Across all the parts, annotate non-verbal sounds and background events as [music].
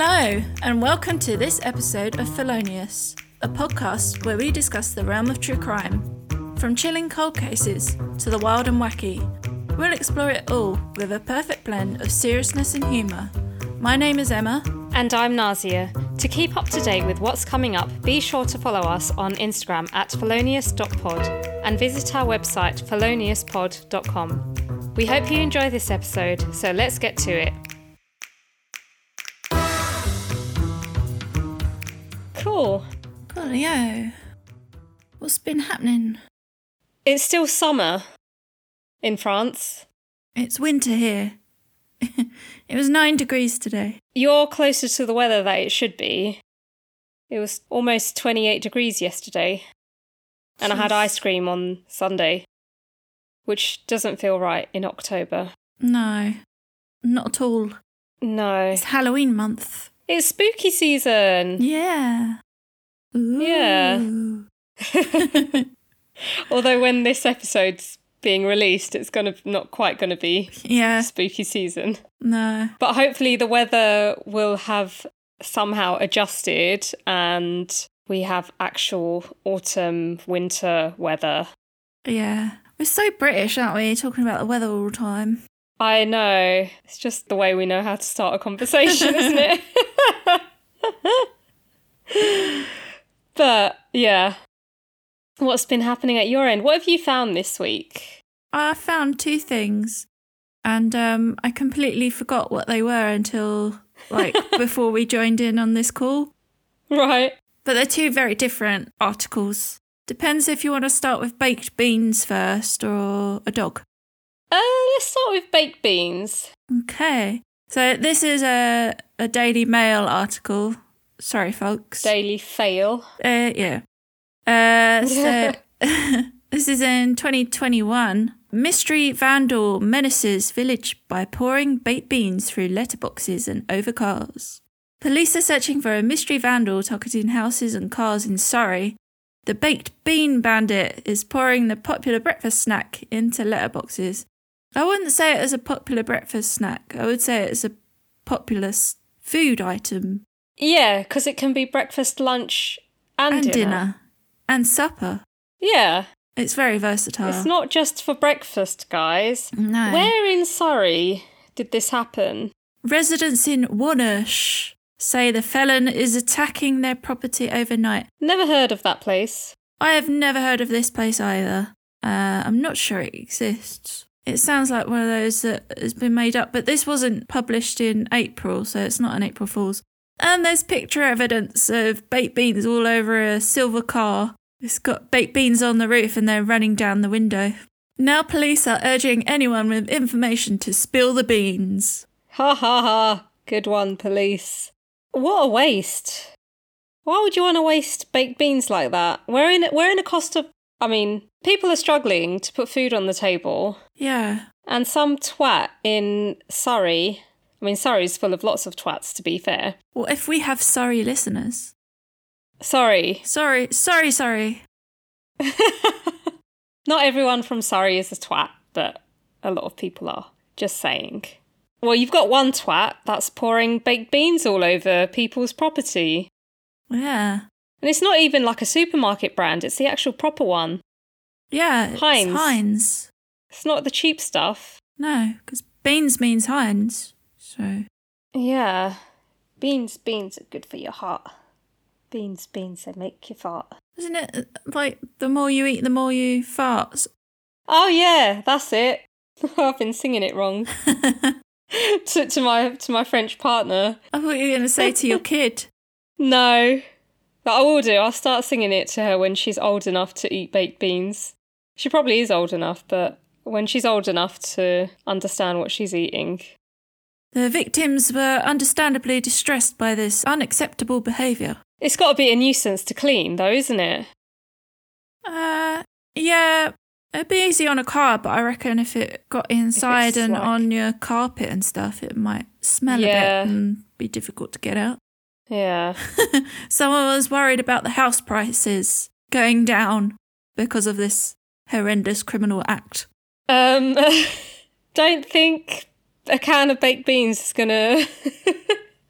Hello, and welcome to this episode of Felonious, a podcast where we discuss the realm of true crime. From chilling cold cases to the wild and wacky, we'll explore it all with a perfect blend of seriousness and humour. My name is Emma. And I'm Nazia. To keep up to date with what's coming up, be sure to follow us on Instagram at felonious.pod and visit our website feloniouspod.com. We hope you enjoy this episode, so let's get to it. Cool. Coolio. What's been happening? It's still summer in France. It's winter here. [laughs] it was nine degrees today. You're closer to the weather that it should be. It was almost 28 degrees yesterday. And I had ice cream on Sunday, which doesn't feel right in October. No, not at all. No. It's Halloween month. It's spooky season. Yeah. Yeah. [laughs] [laughs] Although when this episode's being released, it's gonna not quite gonna be yeah. spooky season. No. But hopefully the weather will have somehow adjusted and we have actual autumn winter weather. Yeah. We're so British, aren't we? Talking about the weather all the time. I know. It's just the way we know how to start a conversation, isn't it? [laughs] [laughs] but yeah. What's been happening at your end? What have you found this week? I found two things and um, I completely forgot what they were until like [laughs] before we joined in on this call. Right. But they're two very different articles. Depends if you want to start with baked beans first or a dog. Uh, let's start with baked beans. Okay. So this is a, a Daily Mail article. Sorry, folks. Daily fail. Uh, yeah. Uh, [laughs] so [laughs] this is in 2021. Mystery vandal menaces village by pouring baked beans through letterboxes and over cars. Police are searching for a mystery vandal targeting houses and cars in Surrey. The baked bean bandit is pouring the popular breakfast snack into letterboxes. I wouldn't say it as a popular breakfast snack. I would say it's a popular food item Yeah, because it can be breakfast, lunch, and, and dinner. dinner and supper. Yeah, It's very versatile. it's not just for breakfast, guys. No. Where in Surrey did this happen? Residents in Wonersh say the felon is attacking their property overnight. Never heard of that place. I have never heard of this place either. Uh, I'm not sure it exists. It sounds like one of those that has been made up, but this wasn't published in April, so it's not an April Fool's. And there's picture evidence of baked beans all over a silver car. It's got baked beans on the roof and they're running down the window. Now police are urging anyone with information to spill the beans. Ha ha ha. Good one, police. What a waste. Why would you want to waste baked beans like that? We're in we're in a cost of I mean, people are struggling to put food on the table. Yeah, And some twat in Surrey I mean Surrey's full of lots of twats to be fair. Well, if we have sorry listeners. Sorry. Sorry, sorry, sorry. [laughs] Not everyone from Surrey is a twat, but a lot of people are. Just saying. Well, you've got one twat that's pouring baked beans all over people's property. Yeah. And it's not even like a supermarket brand, it's the actual proper one. Yeah. it's Heinz. Heinz. It's not the cheap stuff. No, because beans means Heinz. So, Yeah. Beans, beans are good for your heart. Beans, beans, they make you fart. isn't it uh, like the more you eat, the more you fart? Oh yeah, that's it. [laughs] I've been singing it wrong [laughs] [laughs] to, to my to my French partner. I thought you were going to say to your kid. No. But I will do. I'll start singing it to her when she's old enough to eat baked beans. She probably is old enough, but when she's old enough to understand what she's eating. The victims were understandably distressed by this unacceptable behaviour. It's got to be a nuisance to clean, though, isn't it? Uh, yeah, it'd be easy on a car, but I reckon if it got inside and like- on your carpet and stuff, it might smell Yeah. a bit and be difficult to get out. Yeah. [laughs] Someone was worried about the house prices going down because of this horrendous criminal act. Um, [laughs] don't think a can of baked beans is gonna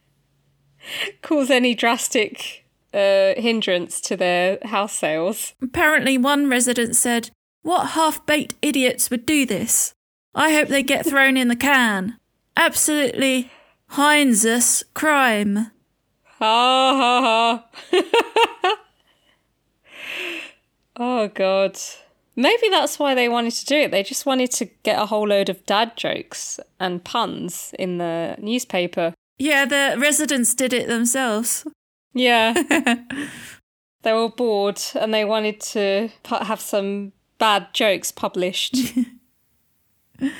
[laughs] cause any drastic uh, hindrance to their house sales. Apparently, one resident said, What half baked idiots would do this? I hope they get thrown in the can. Absolutely Heinzus crime. Ha ha ha. [laughs] oh, God. Maybe that's why they wanted to do it. They just wanted to get a whole load of dad jokes and puns in the newspaper. Yeah, the residents did it themselves. Yeah. [laughs] they were bored and they wanted to have some bad jokes published. [laughs]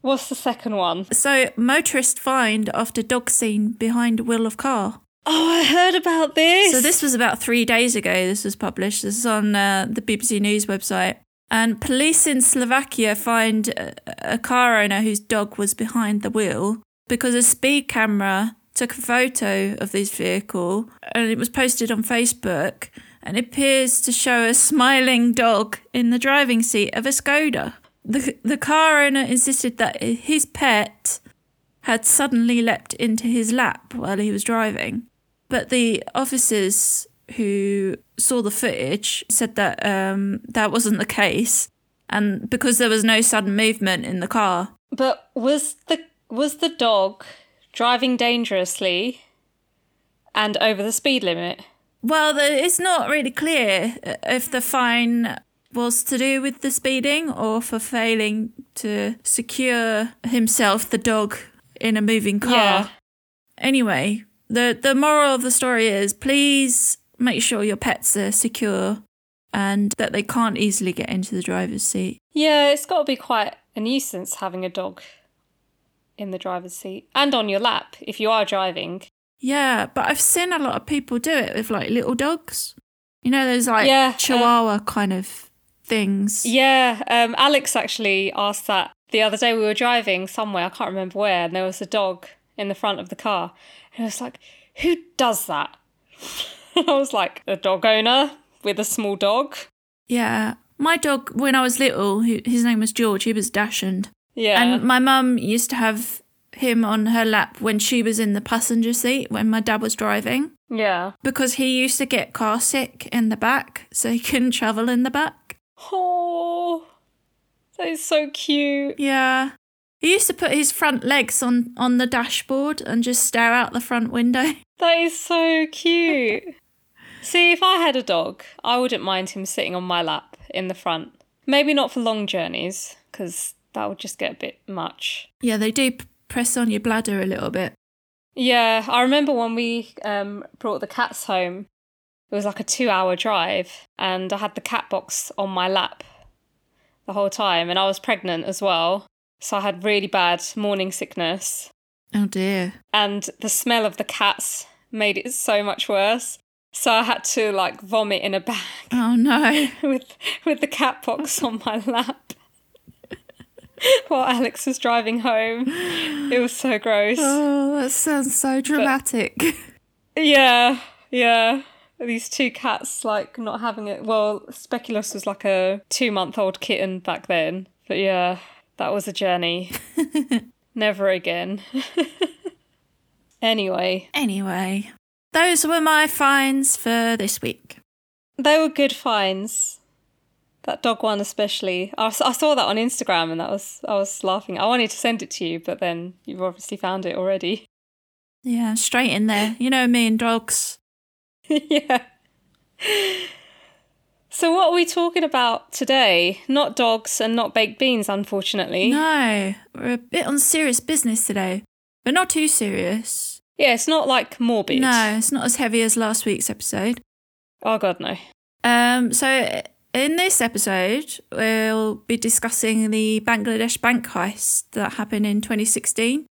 What's the second one? So, motorist fined after dog seen behind wheel of car. Oh, I heard about this. So, this was about three days ago. This was published. This is on uh, the BBC News website. And police in Slovakia find a, a car owner whose dog was behind the wheel because a speed camera took a photo of this vehicle and it was posted on Facebook and it appears to show a smiling dog in the driving seat of a Skoda. The, the car owner insisted that his pet had suddenly leapt into his lap while he was driving. But the officers who saw the footage said that um, that wasn't the case, and because there was no sudden movement in the car. But was the was the dog driving dangerously and over the speed limit? Well, the, it's not really clear if the fine was to do with the speeding or for failing to secure himself, the dog, in a moving car. Yeah. Anyway, the the moral of the story is please make sure your pets are secure and that they can't easily get into the driver's seat. Yeah, it's got to be quite a nuisance having a dog in the driver's seat and on your lap if you are driving. Yeah, but I've seen a lot of people do it with like little dogs. You know, those like Yeah, uh, chihuahua kind of things. Yeah, um, Alex actually asked that the other day. We were driving somewhere, I can't remember where, and there was a dog in the front of the car. And I was like, who does that? [laughs] I was like, a dog owner with a small dog. Yeah. My dog, when I was little, his name was George, he was Dachshund. Yeah. And my mum used to have him on her lap when she was in the passenger seat when my dad was driving yeah. because he used to get car sick in the back, so he [laughs] couldn't travel in the back. Oh, that is so cute. Yeah. He used to put his front legs on, on the dashboard and just stare out the front window. [laughs] That is so cute. See, if I had a dog, I wouldn't mind him sitting on my lap in the front. Maybe not for long journeys, because that would just get a bit much. Yeah, they do p- press on your bladder a little bit. Yeah, I remember when we um, brought the cats home, it was like a two hour drive, and I had the cat box on my lap the whole time, and I was pregnant as well. So I had really bad morning sickness, Oh dear. and the smell of the cats made it so much worse. So I had to like vomit in a bag Oh no. [laughs] with with the cat box on my lap [laughs] while Alex was driving home. It was so gross. Oh, that sounds so dramatic. Yeah, yeah. These two cats like not having it. Well, Speculus was like a two month old kitten back then. But yeah, that was a journey. [laughs] Never again. [laughs] anyway, anyway, those were my finds for this week. they were good finds. That dog one especially. I, I saw that on Instagram and that was I was laughing. I wanted to send it to you, but then you've obviously found it already. [laughs] Yeah, straight in there. You know me and dogs. yeah. So what are we talking about today? Not dogs and not baked beans, unfortunately. No, we're a bit on serious business today, but not too serious. Yeah, it's not like morbid. No, it's not as heavy as last week's episode. Oh god, no. Um, so in this episode, we'll be discussing the Bangladesh bank heist that happened in 2016,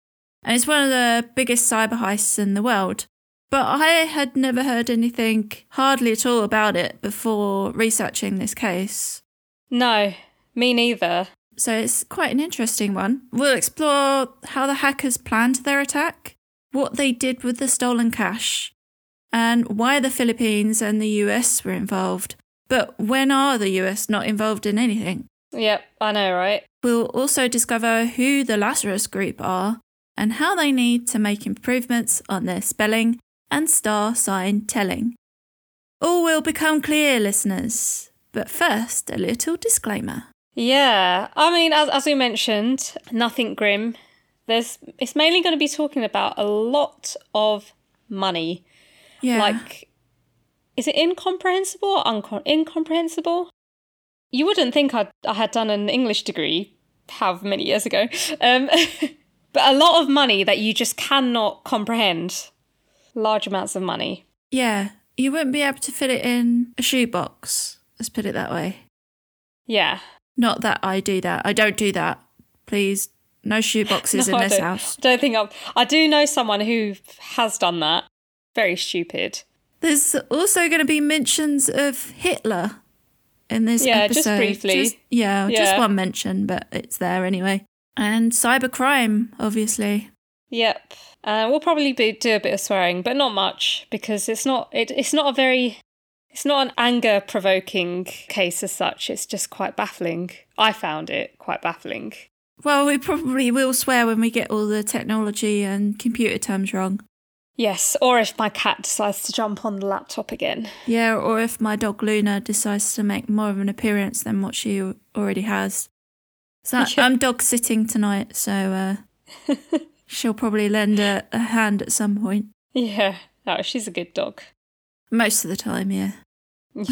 and it's one of the biggest cyber heists in the world. But I had never heard anything hardly at all about it before researching this case. No, me neither. So it's quite an interesting one. We'll explore how the hackers planned their attack, what they did with the stolen cash, and why the Philippines and the US were involved. But when are the US not involved in anything? Yep, I know, right? We'll also discover who the Lazarus Group are and how they need to make improvements on their spelling and star sign telling. All will become clear, listeners. But first, a little disclaimer. Yeah, I mean, as, as we mentioned, nothing grim. There's it's mainly going to be talking about a lot of money. Yeah. Like, is it incomprehensible or uncom- incomprehensible? You wouldn't think I'd, I had done an English degree how many years ago, um, [laughs] but a lot of money that you just cannot comprehend. Large amounts of money. yeah, you wouldn't be able to fit it in a shoebox. Let's put it that way. Yeah. Not that I do that. I don't do that. Please, no shoeboxes [laughs] No, in this house. Don't think I'm. I do know someone who has done that. Very stupid. There's also going to be mentions of Hitler in this Yeah, episode. just briefly. Just- yeah, just one mention, but it's there anyway. And cybercrime, obviously. Yep. Uh, we'll probably be, do a bit of swearing, but not much because it's not. It, it's not a very. It's not an anger provoking case as such. It's just quite baffling. I found it quite baffling. Well, we probably will swear when we get all the technology and computer terms wrong. Yes, or if my cat decides to jump on the laptop again. Yeah, or if my dog Luna decides to make more of an appearance than what she already has. So Yeah. [laughs] I'm dog sitting tonight, so uh, [laughs] she'll probably lend a, a hand at some point. Yeah. Oh, she's a good dog. Most of the time, yeah. [laughs]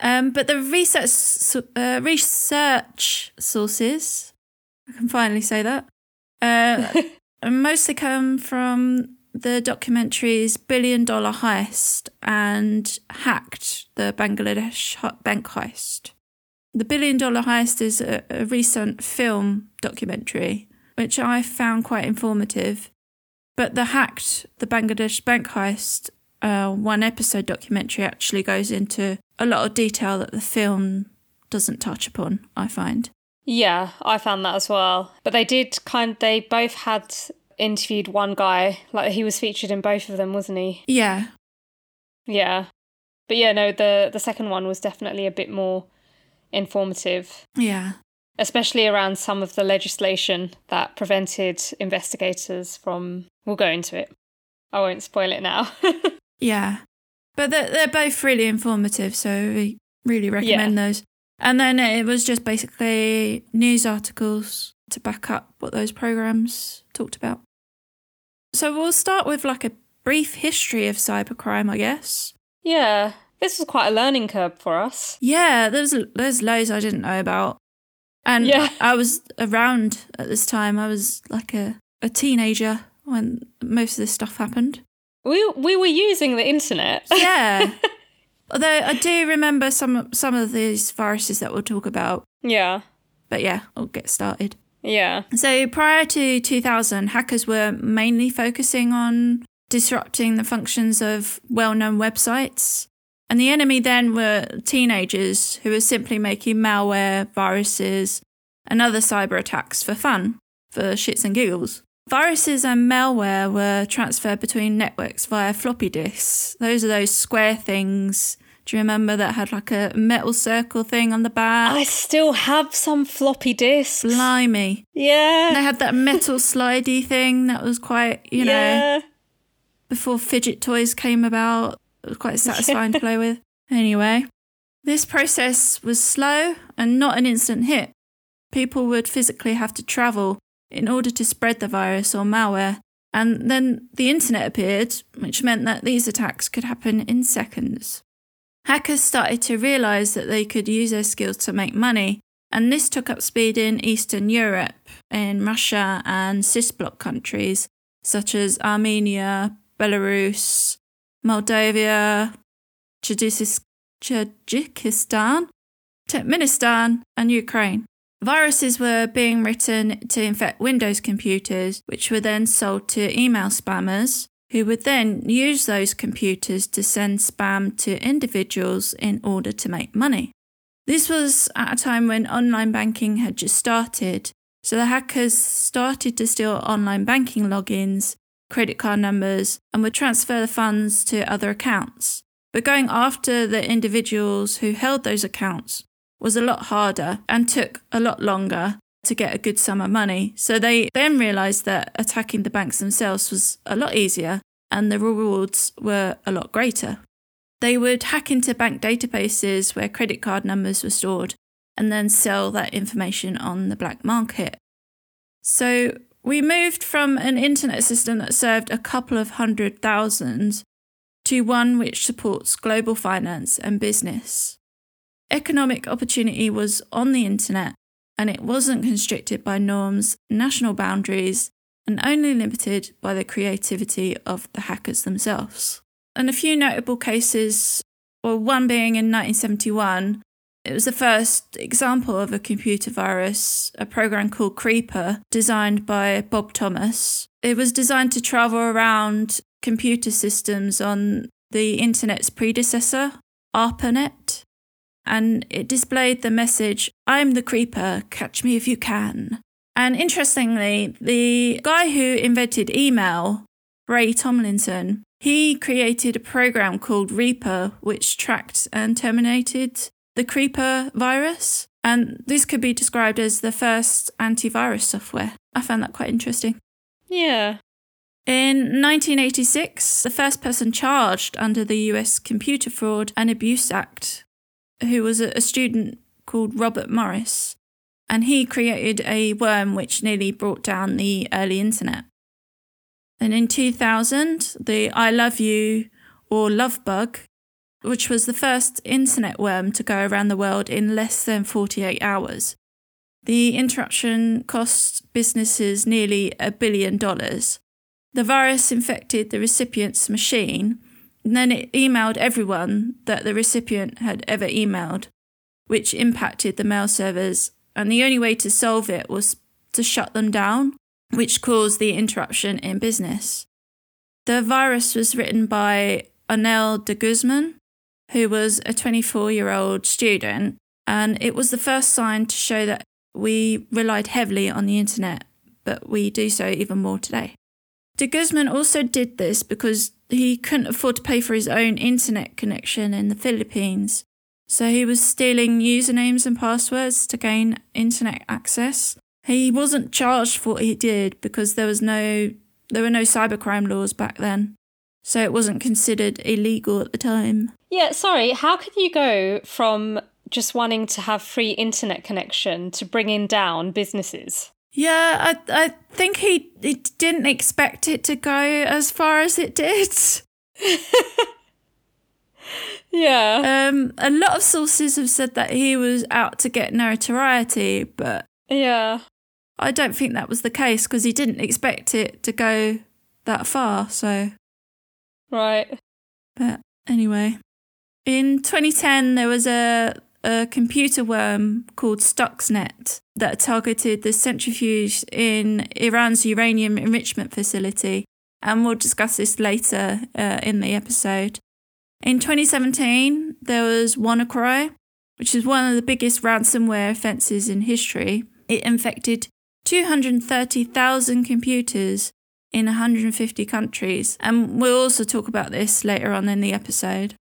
Um, but the research uh, research sources, I can finally say that, uh, [laughs] mostly come from the documentaries Billion Dollar Heist and Hacked, the Bangladesh bank heist. The Billion Dollar Heist is a, a recent film documentary, which I found quite informative. But the Hacked, the Bangladesh bank heist, uh, one episode documentary actually goes into a lot of detail that the film doesn't touch upon, I find. Yeah, I found that as well. But they did kind they both had interviewed one guy, like he was featured in both of them, wasn't he? Yeah, Yeah. But yeah, no, the the second one was definitely a bit more informative, yeah, especially around some of the legislation that prevented investigators from we'll go into it. I won't spoil it now. [laughs] yeah. But they're, they're both really informative, so we really recommend those. And then it was just basically news articles to back up what those programs talked about. So we'll start with like a brief history of cybercrime, I guess. yeah. This was quite a learning curve for us. Yeah, there's there's loads I didn't know about, and Yeah. I was around at this time. I was like a, a teenager when most of this stuff happened. We we were using the internet. [laughs] Yeah, although I do remember some some of these viruses that we'll talk about. yeah. But yeah, I'll get started. Yeah. So prior to 2000, hackers were mainly focusing on disrupting the functions of well-known websites. And the enemy then were teenagers who were simply making malware, viruses, and other cyber attacks for fun, for shits and giggles. Viruses and malware were transferred between networks via floppy disks. Those are those square things. Do you remember that had like a metal circle thing on the back? I still have some floppy disks. Blimey. Yeah. They had that metal slidey thing that was quite, you know, yeah. before fidget toys came about. It was quite [laughs] satisfying to play with. Anyway, this process was slow and not an instant hit. People would physically have to travel in order to spread the virus or malware. And then the internet appeared, which meant that these attacks could happen in seconds. Hackers started to realize that they could use their skills to make money, and this took up speed in Eastern Europe, in Russia and CIS bloc countries such as Armenia, Belarus, Moldavia, Tajikis- Tajikistan, Turkmenistan, and Ukraine. Viruses were being written to infect Windows computers, which were then sold to email spammers, who would then use those computers to send spam to individuals in order to make money. This was at a time when online banking had just started, so the hackers started to steal online banking logins, credit card numbers, and would transfer the funds to other accounts. But going after the individuals who held those accounts was a lot harder and took a lot longer to get a good sum of money. So they then realized that attacking the banks themselves was a lot easier and the rewards were a lot greater. They would hack into bank databases where credit card numbers were stored and then sell that information on the black market. So we moved from an internet system that served a couple of hundred thousand to one which supports global finance and business. Economic opportunity was on the internet and it wasn't constricted by norms, national boundaries, and only limited by the creativity of the hackers themselves. And a few notable cases, well, one being in 1971, it was the first example of a computer virus, a program called Creeper, designed by Bob Thomas. It was designed to travel around computer systems on the internet's predecessor, ARPANET, and it displayed the message, I'm the creeper, catch me if you can. And interestingly, the guy who invented email, Ray Tomlinson, he created a program called Reaper, which tracked and terminated the creeper virus. And this could be described as the first antivirus software. I found that quite interesting. Yeah. In 1986, the first person charged under the US Computer Fraud and Abuse Act who was a student called Robert Morris, and he created a worm which nearly brought down the early internet. And in 2000, the I Love You or Love Bug, which was the first internet worm to go around the world in less than 48 hours. The interruption cost businesses nearly a billion dollars. The virus infected the recipient's machine and then it emailed everyone that the recipient had ever emailed, which impacted the mail servers. And the only way to solve it was to shut them down, which caused the interruption in business. The virus was written by Onel de Guzman, who was a 24 year old student, and it was the first sign to show that we relied heavily on the internet, but we do so even more today. De Guzman also did this because he couldn't afford to pay for his own internet connection in the Philippines. So he was stealing usernames and passwords to gain internet access. He wasn't charged for what he did because there was no there were no cybercrime laws back then. So it wasn't considered illegal at the time. Yeah, sorry, how can you go from just wanting to have free internet connection to bringing down businesses? Yeah, I I think he, he didn't expect it to go as far as it did. [laughs] yeah. Um, a lot of sources have said that he was out to get notoriety, but yeah, I don't think that was the case because he didn't expect it to go that far. So, right. But anyway, in 2010 there was a a computer worm called Stuxnet that targeted the centrifuge in Iran's uranium enrichment facility. And we'll discuss this later uh, in the episode. In 2017, there was WannaCry, which is one of the biggest ransomware offences in history. It infected 230,000 computers in 150 countries. And we'll also talk about this later on in the episode.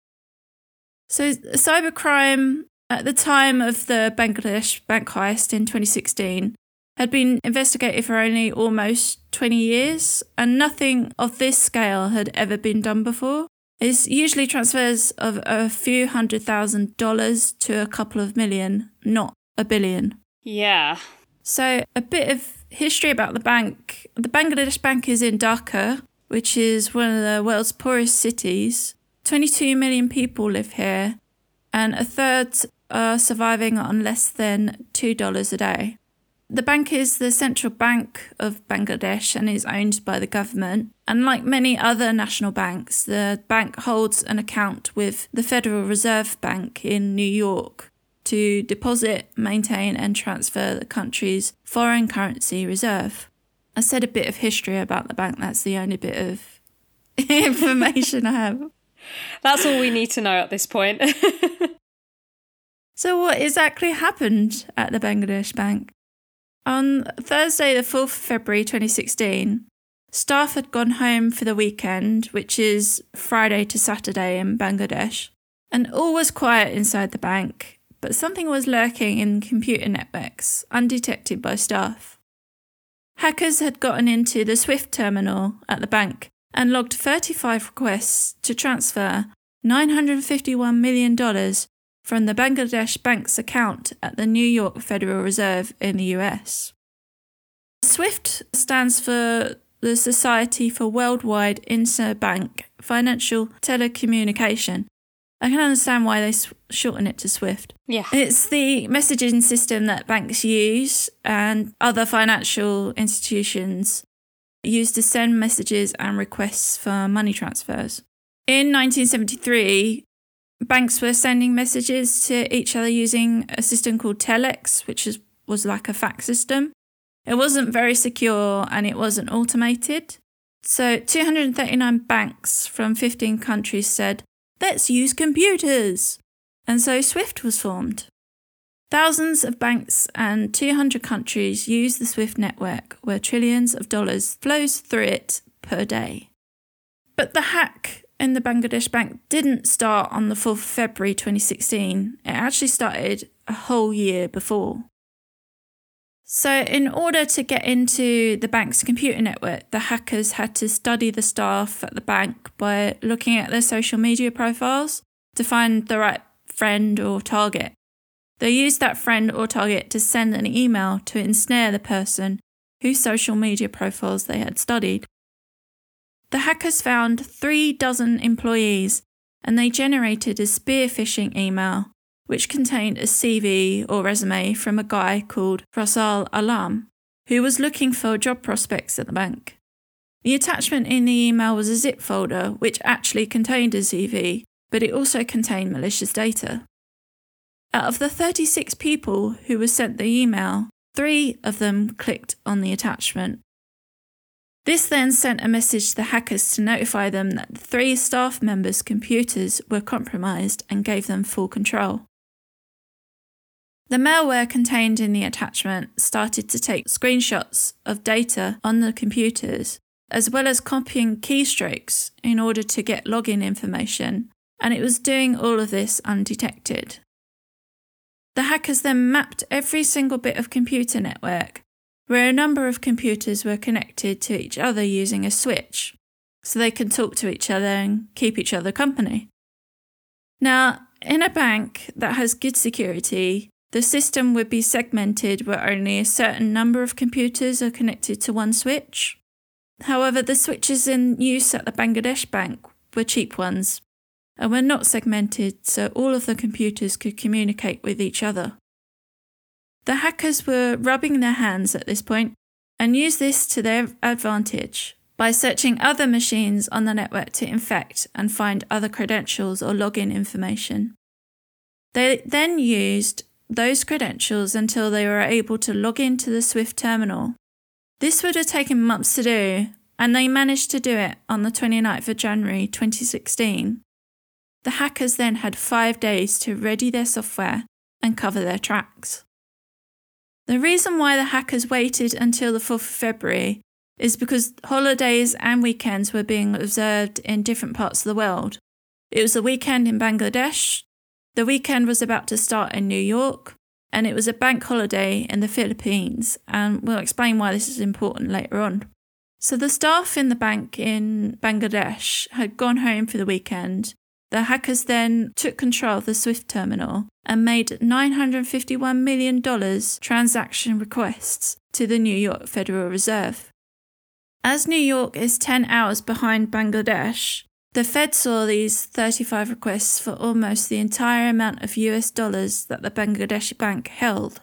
So, cybercrime at the time of the Bangladesh bank heist in 2016, had been investigated for only almost 20 years, and nothing of this scale had ever been done before. It's usually transfers of a few hundred thousand dollars to a couple of million, not a billion. Yeah. So, a bit of history about the bank. The Bangladesh Bank is in Dhaka, which is one of the world's poorest cities. 22 million people live here, and a third are surviving on less than $2 a day. The bank is the central bank of Bangladesh and is owned by the government. And like many other national banks, the bank holds an account with the Federal Reserve Bank in New York to deposit, maintain, and transfer the country's foreign currency reserve. I said a bit of history about the bank, that's the only bit of [laughs] information I have. That's all we need to know at this point. [laughs] So, what exactly happened at the Bangladesh Bank? On Thursday, the 4th of February 2016, staff had gone home for the weekend, which is Friday to Saturday in Bangladesh, and all was quiet inside the bank. but something was lurking in computer networks, undetected by staff. Hackers had gotten into the SWIFT terminal at the bank and logged 35 requests to transfer $951 million from the Bangladesh bank's account at the New York Federal Reserve in the US. SWIFT stands for the Society for Worldwide Interbank Financial Telecommunication. I can understand why they shorten it to SWIFT. Yeah. It's the messaging system that banks use and other financial institutions use to send messages and requests for money transfers. In 1973, banks were sending messages to each other using a system called Telex, which is, was like a fax system. It wasn't very secure and it wasn't automated. So 239 banks from 15 countries said, let's use computers. And so SWIFT was formed. Thousands of banks and 200 countries use the SWIFT network, where trillions of dollars flows through it per day. But the hack in the Bangladesh bank didn't start on the 4th of February 2016. It actually started a whole year before. So, in order to get into the bank's computer network, the hackers had to study the staff at the bank by looking at their social media profiles to find the right friend or target. They used that friend or target to send an email to ensnare the person whose social media profiles they had studied. The hackers found three dozen employees and they generated a spear phishing email which contained a CV or resume from a guy called Rasal Alam, who was looking for job prospects at the bank. The attachment in the email was a zip folder which actually contained a CV, but it also contained malicious data. Out of the 36 people who were sent the email, three of them clicked on the attachment. This then sent a message to the hackers to notify them that three staff members' computers were compromised and gave them full control. The malware contained in the attachment started to take screenshots of data on the computers, as well as copying keystrokes in order to get login information, and it was doing all of this undetected. The hackers then mapped every single bit of computer network where a number of computers were connected to each other using a switch, so they can talk to each other and keep each other company. Now, in a bank that has good security, the system would be segmented where only a certain number of computers are connected to one switch. However, the switches in use at the Bangladesh Bank were cheap ones and were not segmented so all of the computers could communicate with each other. The hackers were rubbing their hands at this point and used this to their advantage by searching other machines on the network to infect and find other credentials or login information. They then used those credentials until they were able to log into the Swift terminal. This would have taken months to do, and they managed to do it on the 29th of January 2016. The hackers then had five days to ready their software and cover their tracks. The reason why the hackers waited until the 4th of February is because holidays and weekends were being observed in different parts of the world. It was a weekend in Bangladesh, the weekend was about to start in New York, and it was a bank holiday in the Philippines, and we'll explain why this is important later on. So, the staff in the bank in Bangladesh had gone home for the weekend. The hackers then took control of the SWIFT terminal and made $951 million transaction requests to the New York Federal Reserve. As New York is 10 hours behind Bangladesh, the Fed saw these 35 requests for almost the entire amount of US dollars that the Bangladeshi bank held.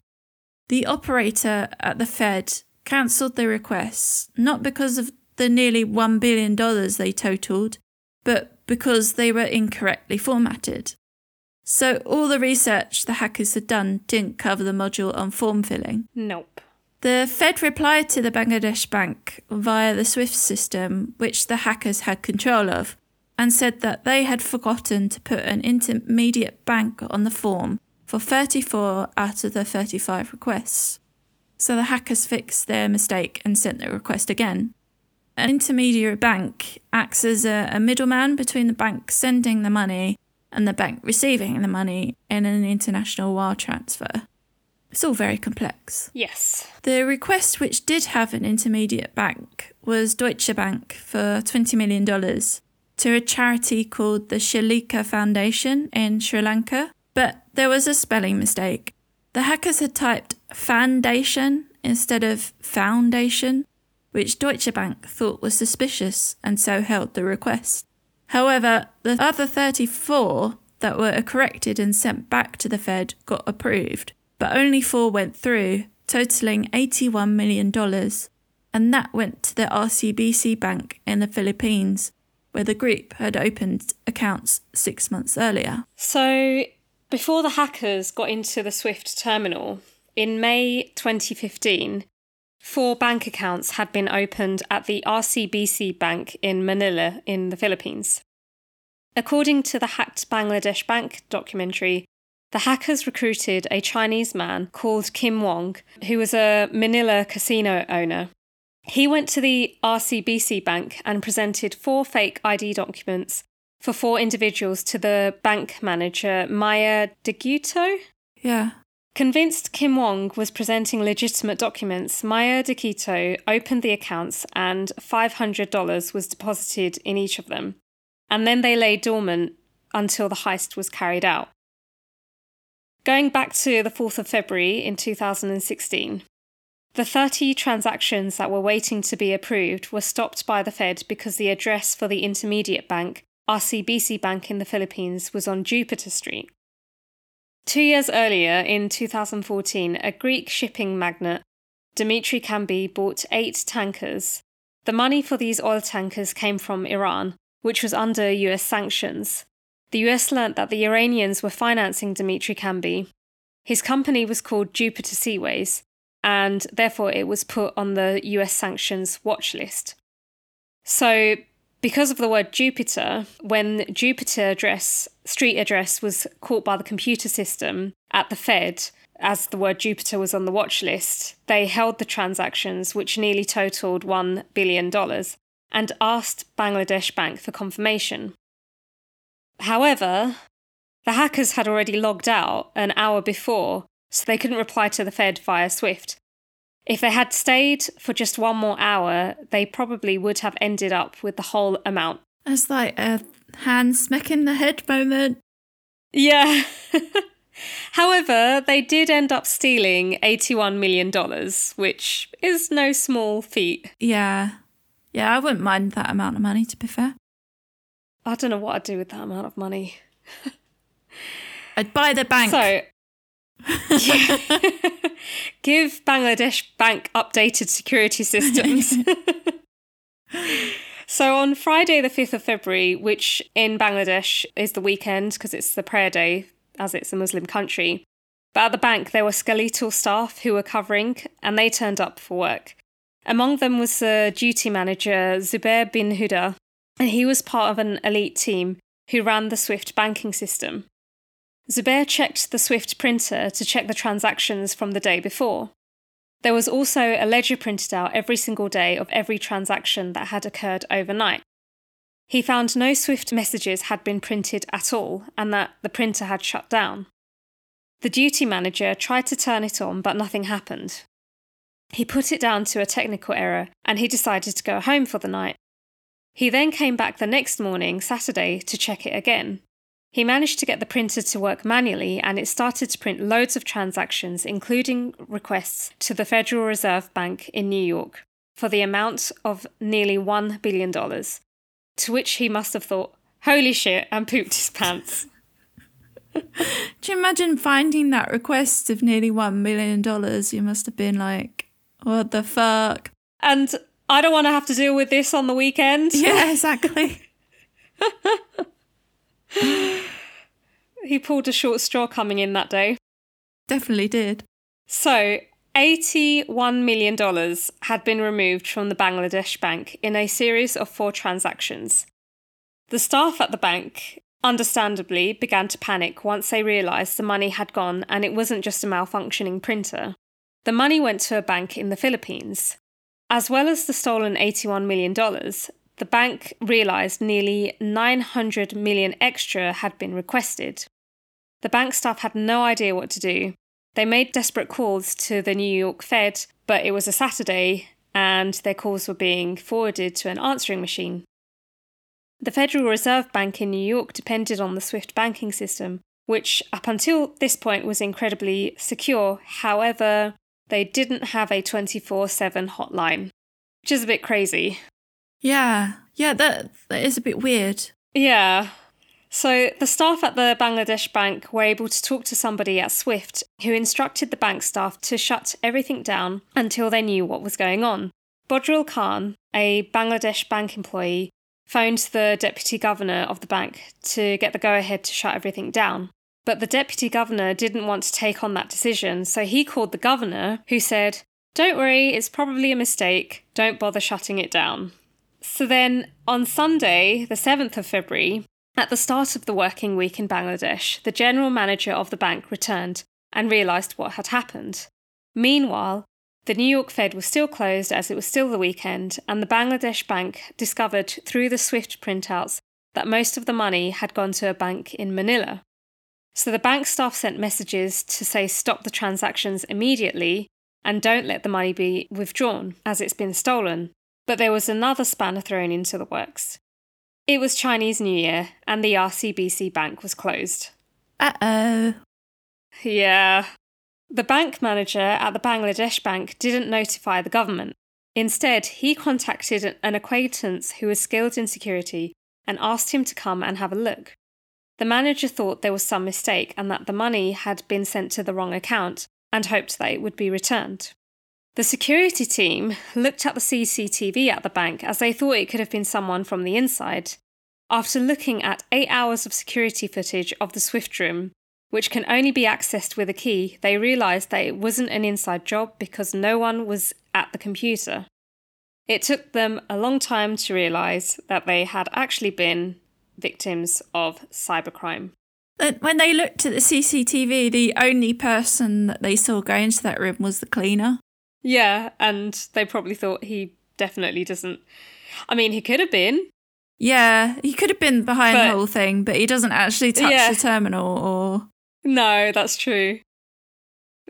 The operator at the Fed cancelled the requests, not because of the nearly $1 billion they totaled, but because they were incorrectly formatted. So all the research the hackers had done didn't cover the module on form filling. Nope. The Fed replied to the Bangladesh bank via the SWIFT system, which the hackers had control of, and said that they had forgotten to put an intermediate bank on the form for 34 out of the 35 requests. So the hackers fixed their mistake and sent the request again. An intermediary bank acts as a, a middleman between the bank sending the money and the bank receiving the money in an international wire transfer. It's all very complex. Yes. The request, which did have an intermediate bank, was Deutsche Bank for $20 million to a charity called the Shalika Foundation in Sri Lanka. But there was a spelling mistake. The hackers had typed foundation instead of foundation, which Deutsche Bank thought was suspicious and so held the request. However, the other 34 that were corrected and sent back to the Fed got approved but only four went through, totaling $81 million. And that went to the RCBC Bank in the Philippines, where the group had opened accounts six months earlier. So, before the hackers got into the SWIFT terminal, in May 2015, four bank accounts had been opened at the RCBC Bank in Manila in the Philippines. According to the Hacked Bangladesh Bank documentary, the hackers recruited a Chinese man called Kim Wong, who was a Manila casino owner. He went to the RCBC bank and presented four fake ID documents for four individuals to the bank manager, Maya Deguito. Yeah. Convinced Kim Wong was presenting legitimate documents, Maya Deguito opened the accounts and $500 was deposited in each of them. And then they lay dormant until the heist was carried out. Going back to the 4th of February in 2016, the 30 transactions that were waiting to be approved were stopped by the Fed because the address for the intermediate bank, RCBC Bank in the Philippines, was on Jupiter Street. Two years earlier, in 2014, a Greek shipping magnate, Dimitri Cambi, bought eight tankers. The money for these oil tankers came from Iran, which was under US sanctions. The US learnt that the Iranians were financing Dimitri Cambi. His company was called Jupiter Seaways, and therefore it was put on the US sanctions watch list. So, because of the word Jupiter, when Jupiter address, street address was caught by the computer system at the Fed, as the word Jupiter was on the watch list, they held the transactions, which nearly totaled $1 billion, and asked Bangladesh Bank for confirmation. However, the hackers had already logged out an hour before, so they couldn't reply to the Fed via Swift. If they had stayed for just one more hour, they probably would have ended up with the whole amount. It's like a hand smack in the head moment. Yeah. [laughs] However, they did end up stealing $81 million, which is no small feat. Yeah. Yeah, I wouldn't mind that amount of money, to be fair. I don't know what I'd do with that amount of money. [laughs] I'd buy the bank. So. [laughs] give Bangladesh Bank updated security systems. [laughs] so, on Friday, the 5th of February, which in Bangladesh is the weekend because it's the prayer day, as it's a Muslim country, but at the bank, there were skeletal staff who were covering and they turned up for work. Among them was the duty manager, Zubair bin Huda, and he was part of an elite team who ran the Swift banking system. Zubair checked the Swift printer to check the transactions from the day before. There was also a ledger printed out every single day of every transaction that had occurred overnight. He found no Swift messages had been printed at all and that the printer had shut down. The duty manager tried to turn it on, but nothing happened. He put it down to a technical error and he decided to go home for the night. He then came back the next morning, Saturday, to check it again. He managed to get the printer to work manually and it started to print loads of transactions, including requests to the Federal Reserve Bank in New York for the amount of nearly $1 billion. To which he must have thought, holy shit, and pooped his pants. [laughs] Do you imagine finding that request of nearly $1 million? You must have been like, what the fuck? And I don't want to have to deal with this on the weekend. Yeah, exactly. [laughs] [gasps] he pulled a short straw coming in that day. Definitely did. So, $81 million had been removed from the Bangladesh bank in a series of four transactions. The staff at the bank, understandably, began to panic once they realised the money had gone and it wasn't just a malfunctioning printer. The money went to a bank in the Philippines. As well as the stolen $81 million, the bank realised nearly 900 million extra had been requested. The bank staff had no idea what to do. They made desperate calls to the New York Fed, but it was a Saturday and their calls were being forwarded to an answering machine. The Federal Reserve Bank in New York depended on the SWIFT banking system, which up until this point was incredibly secure. However, they didn't have a 24 7 hotline, which is a bit crazy. Yeah, yeah, that, that is a bit weird. Yeah. So the staff at the Bangladesh bank were able to talk to somebody at Swift who instructed the bank staff to shut everything down until they knew what was going on. Bodrul Khan, a Bangladesh bank employee, phoned the deputy governor of the bank to get the go ahead to shut everything down. But the deputy governor didn't want to take on that decision, so he called the governor, who said, Don't worry, it's probably a mistake. Don't bother shutting it down. So then on Sunday, the 7th of February, at the start of the working week in Bangladesh, the general manager of the bank returned and realised what had happened. Meanwhile, the New York Fed was still closed as it was still the weekend, and the Bangladesh bank discovered through the SWIFT printouts that most of the money had gone to a bank in Manila. So the bank staff sent messages to say stop the transactions immediately and don't let the money be withdrawn as it's been stolen. But there was another spanner thrown into the works. It was Chinese New Year and the RCBC bank was closed. Uh oh. Yeah. The bank manager at the Bangladesh bank didn't notify the government. Instead, he contacted an acquaintance who was skilled in security and asked him to come and have a look. The manager thought there was some mistake and that the money had been sent to the wrong account and hoped that it would be returned. The security team looked at the CCTV at the bank as they thought it could have been someone from the inside. After looking at eight hours of security footage of the Swift room, which can only be accessed with a key, they realised that it wasn't an inside job because no one was at the computer. It took them a long time to realise that they had actually been victims of cybercrime. When they looked at the CCTV, the only person that they saw go into that room was the cleaner. Yeah, and they probably thought he definitely doesn't. I mean, he could have been. Yeah, he could have been behind But- the whole thing, but he doesn't actually touch Yeah. the terminal or. No, that's true.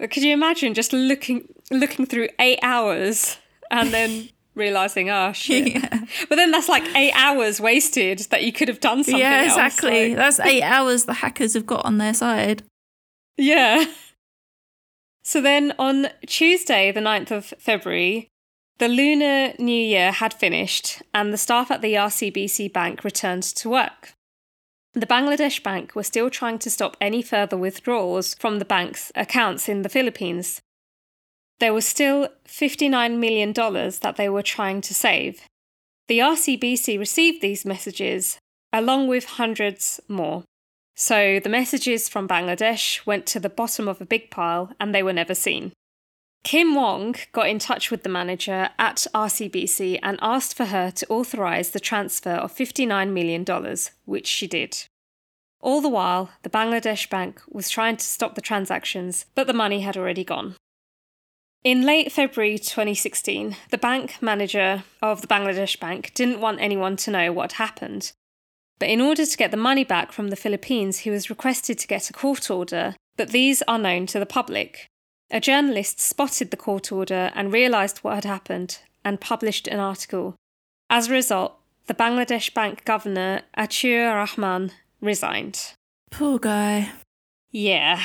Uh, could you imagine just looking looking through eight hours and then [laughs] realizing, oh shit? yeah, But then that's like eight hours wasted that you could have done something. yeah, else, exactly. like- That's eight hours the hackers have got on their side. Yeah. So then on Tuesday, the 9th of February, the Lunar New Year had finished and the staff at the RCBC Bank returned to work. The Bangladesh Bank were still trying to stop any further withdrawals from the bank's accounts in the Philippines. There was still $59 million that they were trying to save. The RCBC received these messages along with hundreds more. So the messages from Bangladesh went to the bottom of a big pile and they were never seen. Kim Wong got in touch with the manager at RCBC and asked for her to authorise the transfer of $59 million, which she did. All the while, the Bangladesh bank was trying to stop the transactions, but the money had already gone. In late February 2016, the bank manager of the Bangladesh bank didn't want anyone to know what happened. But in order to get the money back from the Philippines, he was requested to get a court order, but these are known to the public. A journalist spotted the court order and realised what had happened and published an article. As a result, the Bangladesh bank governor, Atiur Rahman, resigned. Poor guy. Yeah.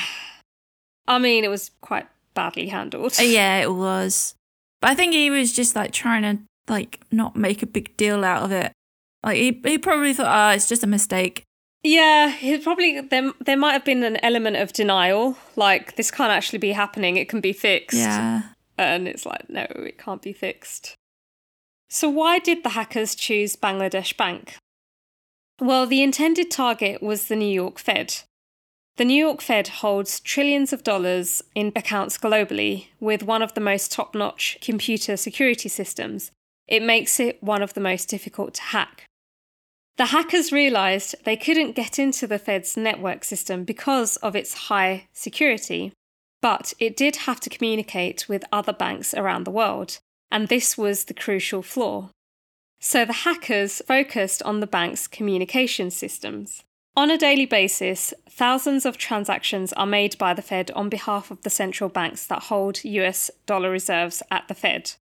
I mean, it was quite badly handled. Uh, yeah, it was. But I think he was just like trying to like not make a big deal out of it. Like he, he probably thought, ah, it's just a mistake. Yeah, he probably there there might have been an element of denial, like this can't actually be happening. It can be fixed. Yeah. And it's like, no, it can't be fixed. So why did the hackers choose Bangladesh Bank? Well, the intended target was the New York Fed. The New York Fed holds trillions of dollars in accounts globally with one of the most top notch computer security systems. It makes it one of the most difficult to hack. The hackers realised they couldn't get into the Fed's network system because of its high security, but it did have to communicate with other banks around the world, and this was the crucial flaw. So the hackers focused on the bank's communication systems. On a daily basis, thousands of transactions are made by the Fed on behalf of the central banks that hold US dollar reserves at the Fed.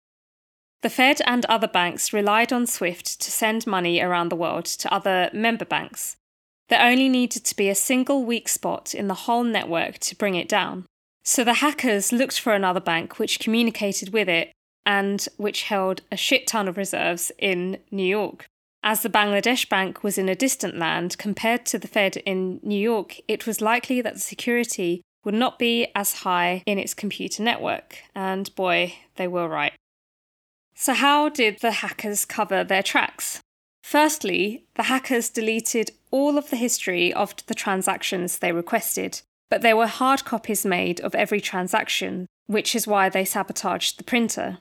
The Fed and other banks relied on SWIFT to send money around the world to other member banks. There only needed to be a single weak spot in the whole network to bring it down. So the hackers looked for another bank which communicated with it and which held a shit ton of reserves in New York. As the Bangladesh Bank was in a distant land compared to the Fed in New York, it was likely that the security would not be as high in its computer network. And boy, they were right. So, how did the hackers cover their tracks? Firstly, the hackers deleted all of the history of the transactions they requested, but there were hard copies made of every transaction, which is why they sabotaged the printer.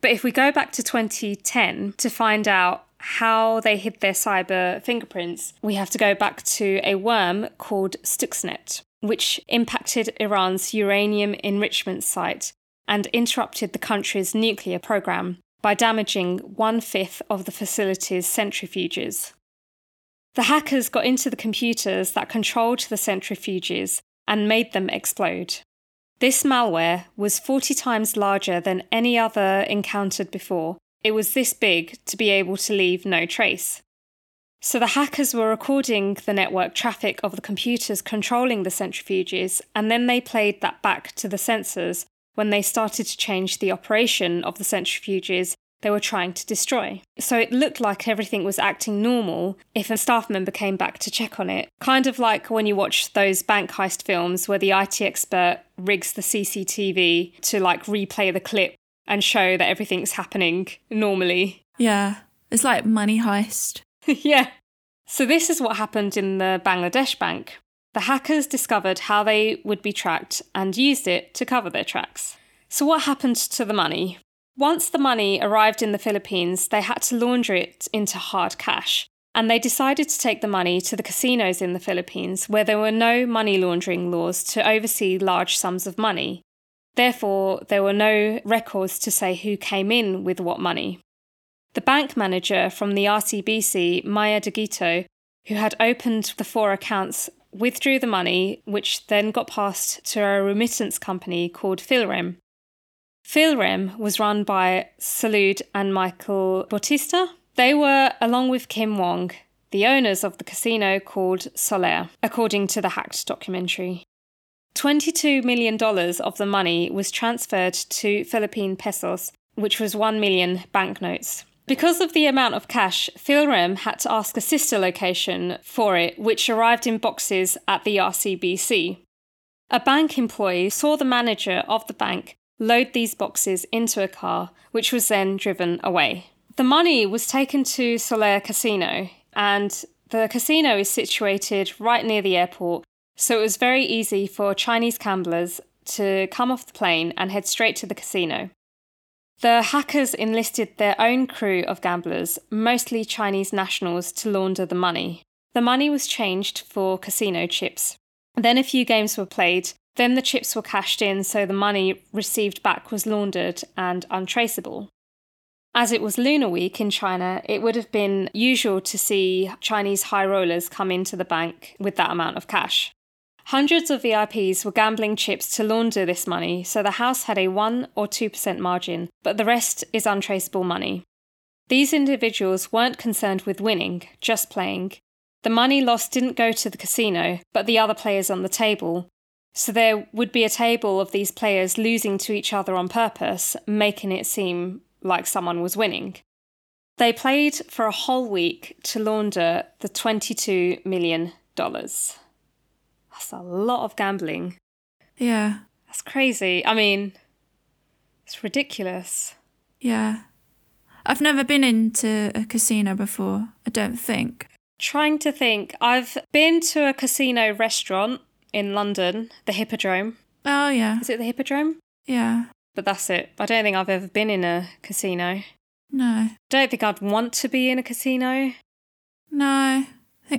But if we go back to 2010 to find out how they hid their cyber fingerprints, we have to go back to a worm called Stuxnet, which impacted Iran's uranium enrichment site and interrupted the country's nuclear program by damaging one fifth of the facility's centrifuges. The hackers got into the computers that controlled the centrifuges and made them explode. This malware was 40 times larger than any other encountered before it was this big to be able to leave no trace. So the hackers were recording the network traffic of the computers controlling the centrifuges, and then they played that back to the sensors when they started to change the operation of the centrifuges they were trying to destroy. So it looked like everything was acting normal if a staff member came back to check on it. Kind of like when you watch those bank heist films where the IT expert rigs the CCTV to like replay the clip and show that everything's happening normally. Yeah. It's like money heist. [laughs] yeah. So, this is what happened in the Bangladesh bank. The hackers discovered how they would be tracked and used it to cover their tracks. So, what happened to the money? Once the money arrived in the Philippines, they had to launder it into hard cash. And they decided to take the money to the casinos in the Philippines, where there were no money laundering laws to oversee large sums of money. Therefore, there were no records to say who came in with what money. The bank manager from the RCBC, Maya Deguito, who had opened the four accounts, withdrew the money, which then got passed to a remittance company called Philrem. Philrem was run by Salud and Michael Bautista. They were, along with Kim Wong, the owners of the casino called Solaire, according to the hacked documentary. $22 million of the money was transferred to Philippine pesos, which was 1 million banknotes. Because of the amount of cash, Philrem had to ask a sister location for it, which arrived in boxes at the RCBC. A bank employee saw the manager of the bank load these boxes into a car, which was then driven away. The money was taken to Solaire Casino, and the casino is situated right near the airport so it was very easy for Chinese gamblers to come off the plane and head straight to the casino. The hackers enlisted their own crew of gamblers, mostly Chinese nationals, to launder the money. The money was changed for casino chips. Then a few games were played, then the chips were cashed in so the money received back was laundered and untraceable. As it was Lunar Week in China, it would have been usual to see Chinese high rollers come into the bank with that amount of cash. Hundreds of VIPs were gambling chips to launder this money, so the house had a 1 or 2% margin, but the rest is untraceable money. These individuals weren't concerned with winning, just playing. The money lost didn't go to the casino, but the other players on the table. So there would be a table of these players losing to each other on purpose, making it seem like someone was winning. They played for a whole week to launder the $22 million. That's a lot of gambling. Yeah. That's crazy. I mean, it's ridiculous. Yeah. I've never been into a casino before, I don't think. Trying to think. I've been to a casino restaurant in London, the Hippodrome. Oh, yeah. Is it the Hippodrome? Yeah. But that's it. I don't think I've ever been in a casino. No. Don't think I'd want to be in a casino. No.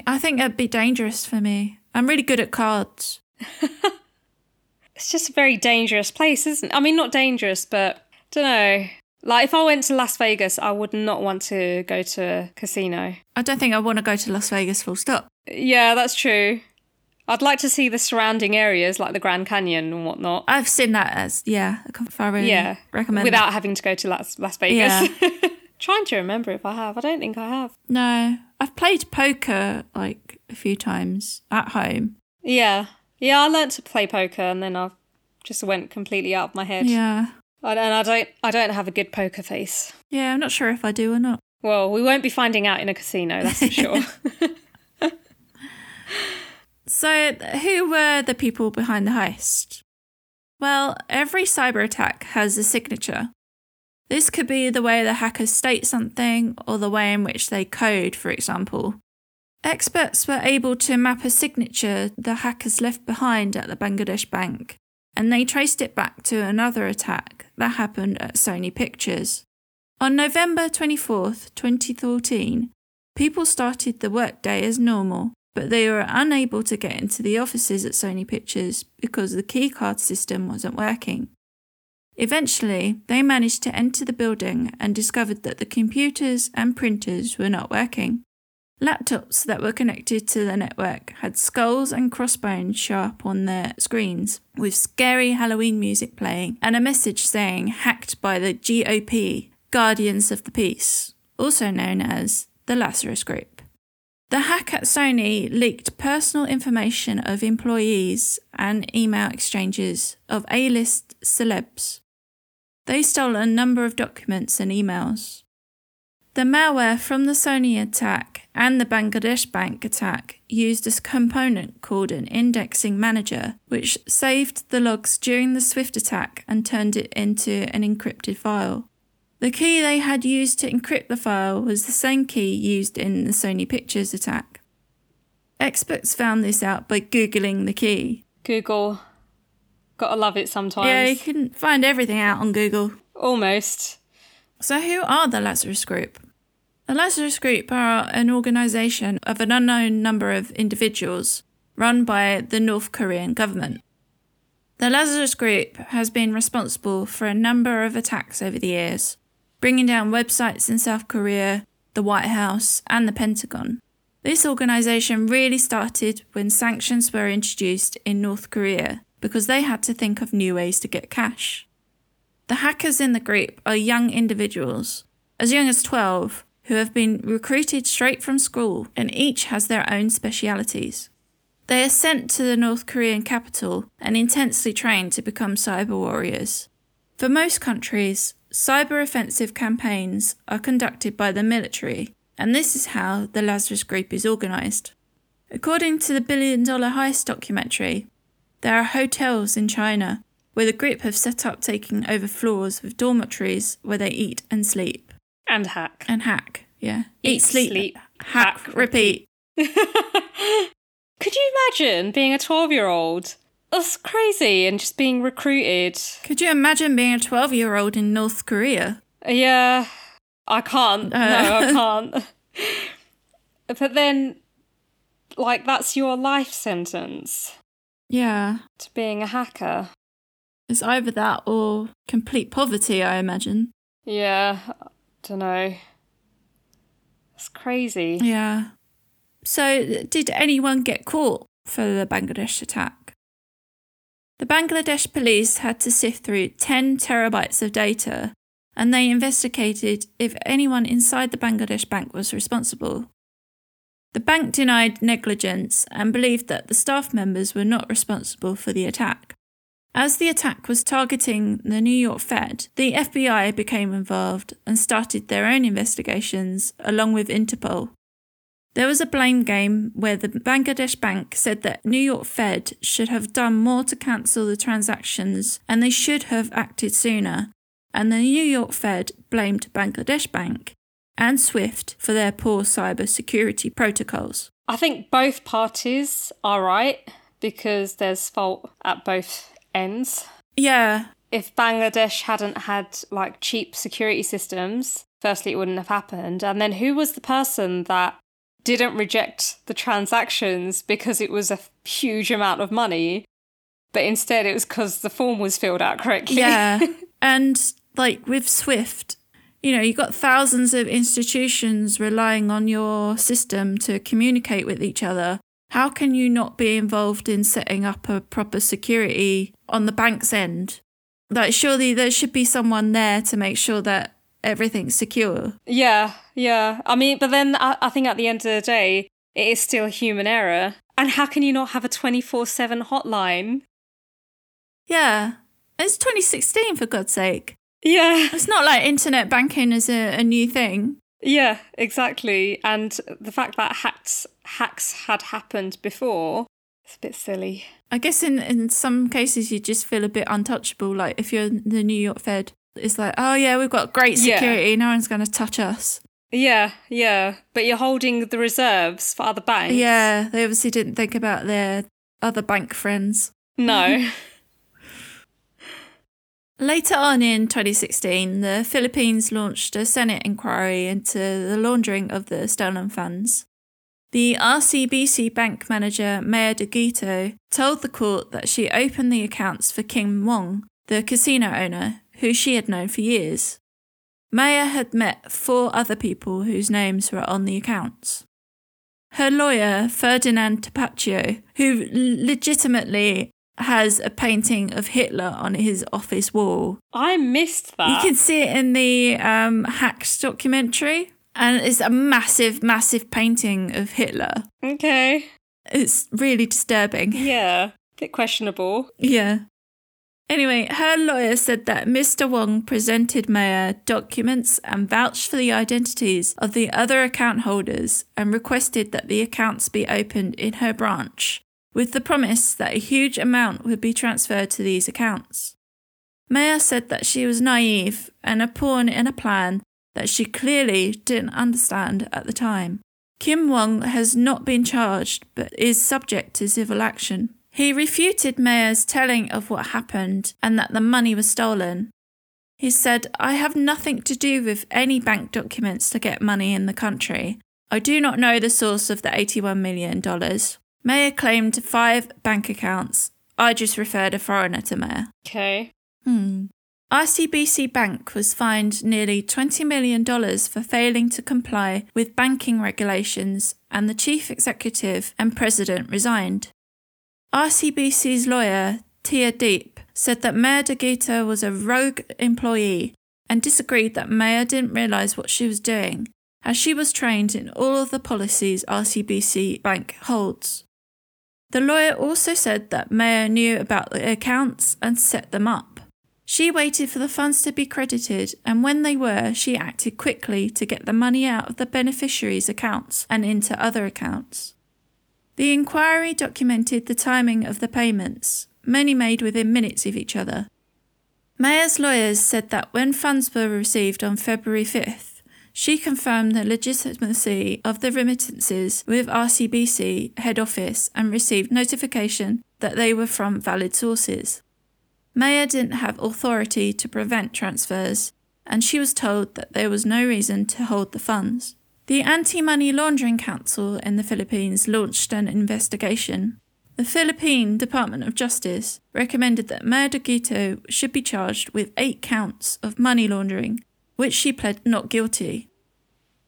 I think it'd be dangerous for me. I'm really good at cards. [laughs] it's just a very dangerous place, isn't it? I mean, not dangerous, but don't know. Like if I went to Las Vegas, I would not want to go to a casino. I don't think I want to go to Las Vegas full stop. Yeah, that's true. I'd like to see the surrounding areas like the Grand Canyon and whatnot. I've seen that as, yeah, I can't thoroughly Yeah, recommend without that. having to go to Las, Las Vegas. Yeah. [laughs] Trying to remember if I have. I don't think I have. No, I've played poker like a few times at home. Yeah, yeah. I learnt to play poker and then I just went completely out of my head. Yeah. And I don't. I don't have a good poker face. Yeah, I'm not sure if I do or not. Well, we won't be finding out in a casino, that's for sure. [laughs] [laughs] So, who were the people behind the heist? Well, every cyber attack has a signature. This could be the way the hackers state something or the way in which they code, for example. Experts were able to map a signature the hackers left behind at the Bangladesh bank, and they traced it back to another attack that happened at Sony Pictures. On November 24th, 2014, people started the workday as normal, but they were unable to get into the offices at Sony Pictures because the keycard system wasn't working. Eventually, they managed to enter the building and discovered that the computers and printers were not working. Laptops that were connected to the network had skulls and crossbones show up on their screens, with scary Halloween music playing and a message saying hacked by the GOP, Guardians of the Peace, also known as the Lazarus Group. The hack at Sony leaked personal information of employees and email exchanges of A list celebs. They stole a number of documents and emails. The malware from the Sony attack and the Bangladesh bank attack used a component called an indexing manager, which saved the logs during the Swift attack and turned it into an encrypted file. The key they had used to encrypt the file was the same key used in the Sony Pictures attack. Experts found this out by Googling the key. Google. Gotta love it sometimes. Yeah, you couldn't find everything out on Google. Almost. So, who are the Lazarus Group? The Lazarus Group are an organisation of an unknown number of individuals run by the North Korean government. The Lazarus Group has been responsible for a number of attacks over the years, bringing down websites in South Korea, the White House, and the Pentagon. This organisation really started when sanctions were introduced in North Korea because they had to think of new ways to get cash. The hackers in the group are young individuals, as young as 12, who have been recruited straight from school and each has their own specialities. They are sent to the North Korean capital and intensely trained to become cyber warriors. For most countries, cyber offensive campaigns are conducted by the military, and this is how the Lazarus Group is organised. According to the Billion Dollar Heist documentary, there are hotels in China where the group have set up taking over floors with dormitories where they eat and sleep. And hack. And hack, yeah. Eat, sleep, hack, hack, repeat. [laughs] Could you imagine being a 12 year old? That's crazy and just being recruited. Could you imagine being a 12 year old in North Korea? Yeah, I can't. Uh. No, I [laughs] can't. but then, like, that's your life sentence Yeah. to being a hacker. It's either that or complete poverty, I imagine. Yeah, I don't know. It's crazy. Yeah. So, did anyone get caught for the Bangladesh attack? The Bangladesh police had to sift through 10 terabytes of data and they investigated if anyone inside the Bangladesh bank was responsible. The bank denied negligence and believed that the staff members were not responsible for the attack. As the attack was targeting the New York Fed, the FBI became involved and started their own investigations along with Interpol. There was a blame game where the Bangladesh bank said that New York Fed should have done more to cancel the transactions and they should have acted sooner, and the New York Fed blamed Bangladesh Bank and Swift for their poor cyber security protocols. I think both parties are right because there's fault at both ends. Yeah, If Bangladesh hadn't had like cheap security systems, firstly, it wouldn't have happened. And then who was the person that didn't reject the transactions because it was a huge amount of money, but instead it was because the form was filled out correctly? yeah. [laughs] and like with Swift, you know, you've got thousands of institutions relying on your system to communicate with each other. How can you not be involved in setting up a proper security on the bank's end? Like, surely there should be someone there to make sure that everything's secure. Yeah, yeah. I mean, but then I, I think at the end of the day, it is still human error. And how can you not have a 24 7 hotline? Yeah. It's 2016, for God's sake. Yeah. It's not like internet banking is a, a new thing. Yeah, exactly. And the fact that hacks hacks had happened before, it's a bit silly. I guess in, in some cases you just feel a bit untouchable. Like if you're the New York Fed, it's like, oh yeah, we've got great Yeah. security. No one's going to touch us. Yeah, yeah. But you're holding the reserves for other banks. Yeah, they obviously didn't think about their other bank friends. No. [laughs] Later on in 2016, the Philippines launched a Senate inquiry into the laundering of the stolen funds. The RCBC bank manager, Maya Deguito, told the court that she opened the accounts for Kim Wong, the casino owner, who she had known for years. Maya had met four other people whose names were on the accounts. Her lawyer, Ferdinand Topacio, who legitimately has a painting of Hitler on his office wall. I missed that. You can see it in the um, Hacks documentary, and it's a massive, massive painting of Hitler. Okay. It's really disturbing. Yeah. A bit questionable. Yeah. Anyway, her lawyer said that Mr. Wong presented Mayer documents and vouched for the identities of the other account holders and requested that the accounts be opened in her branch, with the promise that a huge amount would be transferred to these accounts. Mayer said that she was naive and a pawn in a plan that she clearly didn't understand at the time. Kim Wong has not been charged but is subject to civil action. He refuted Mayer's telling of what happened and that the money was stolen. He said, I have nothing to do with any bank documents to get money in the country. I do not know the source of the $81 million. Mayer claimed five bank accounts. I just referred a foreigner to Mayor. Okay. Hmm. RCBC Bank was fined nearly $20 million for failing to comply with banking regulations, and the chief executive and president resigned. RCBC's lawyer, Thea Daep, said that Mayor Deguito was a rogue employee and disagreed that Mayor didn't realise what she was doing, as she was trained in all of the policies RCBC Bank holds. The lawyer also said that Mayor knew about the accounts and set them up. She waited for the funds to be credited, and when they were, she acted quickly to get the money out of the beneficiaries' accounts and into other accounts. The inquiry documented the timing of the payments, many made within minutes of each other. Mayer's lawyers said that when funds were received on February 5th, she confirmed the legitimacy of the remittances with RCBC head office and received notification that they were from valid sources. Mayer didn't have authority to prevent transfers, and she was told that there was no reason to hold the funds. The Anti Money Laundering Council in the Philippines launched an investigation. The Philippine Department of Justice recommended that Mayor Deguito should be charged with eight counts of money laundering, which she pled not guilty.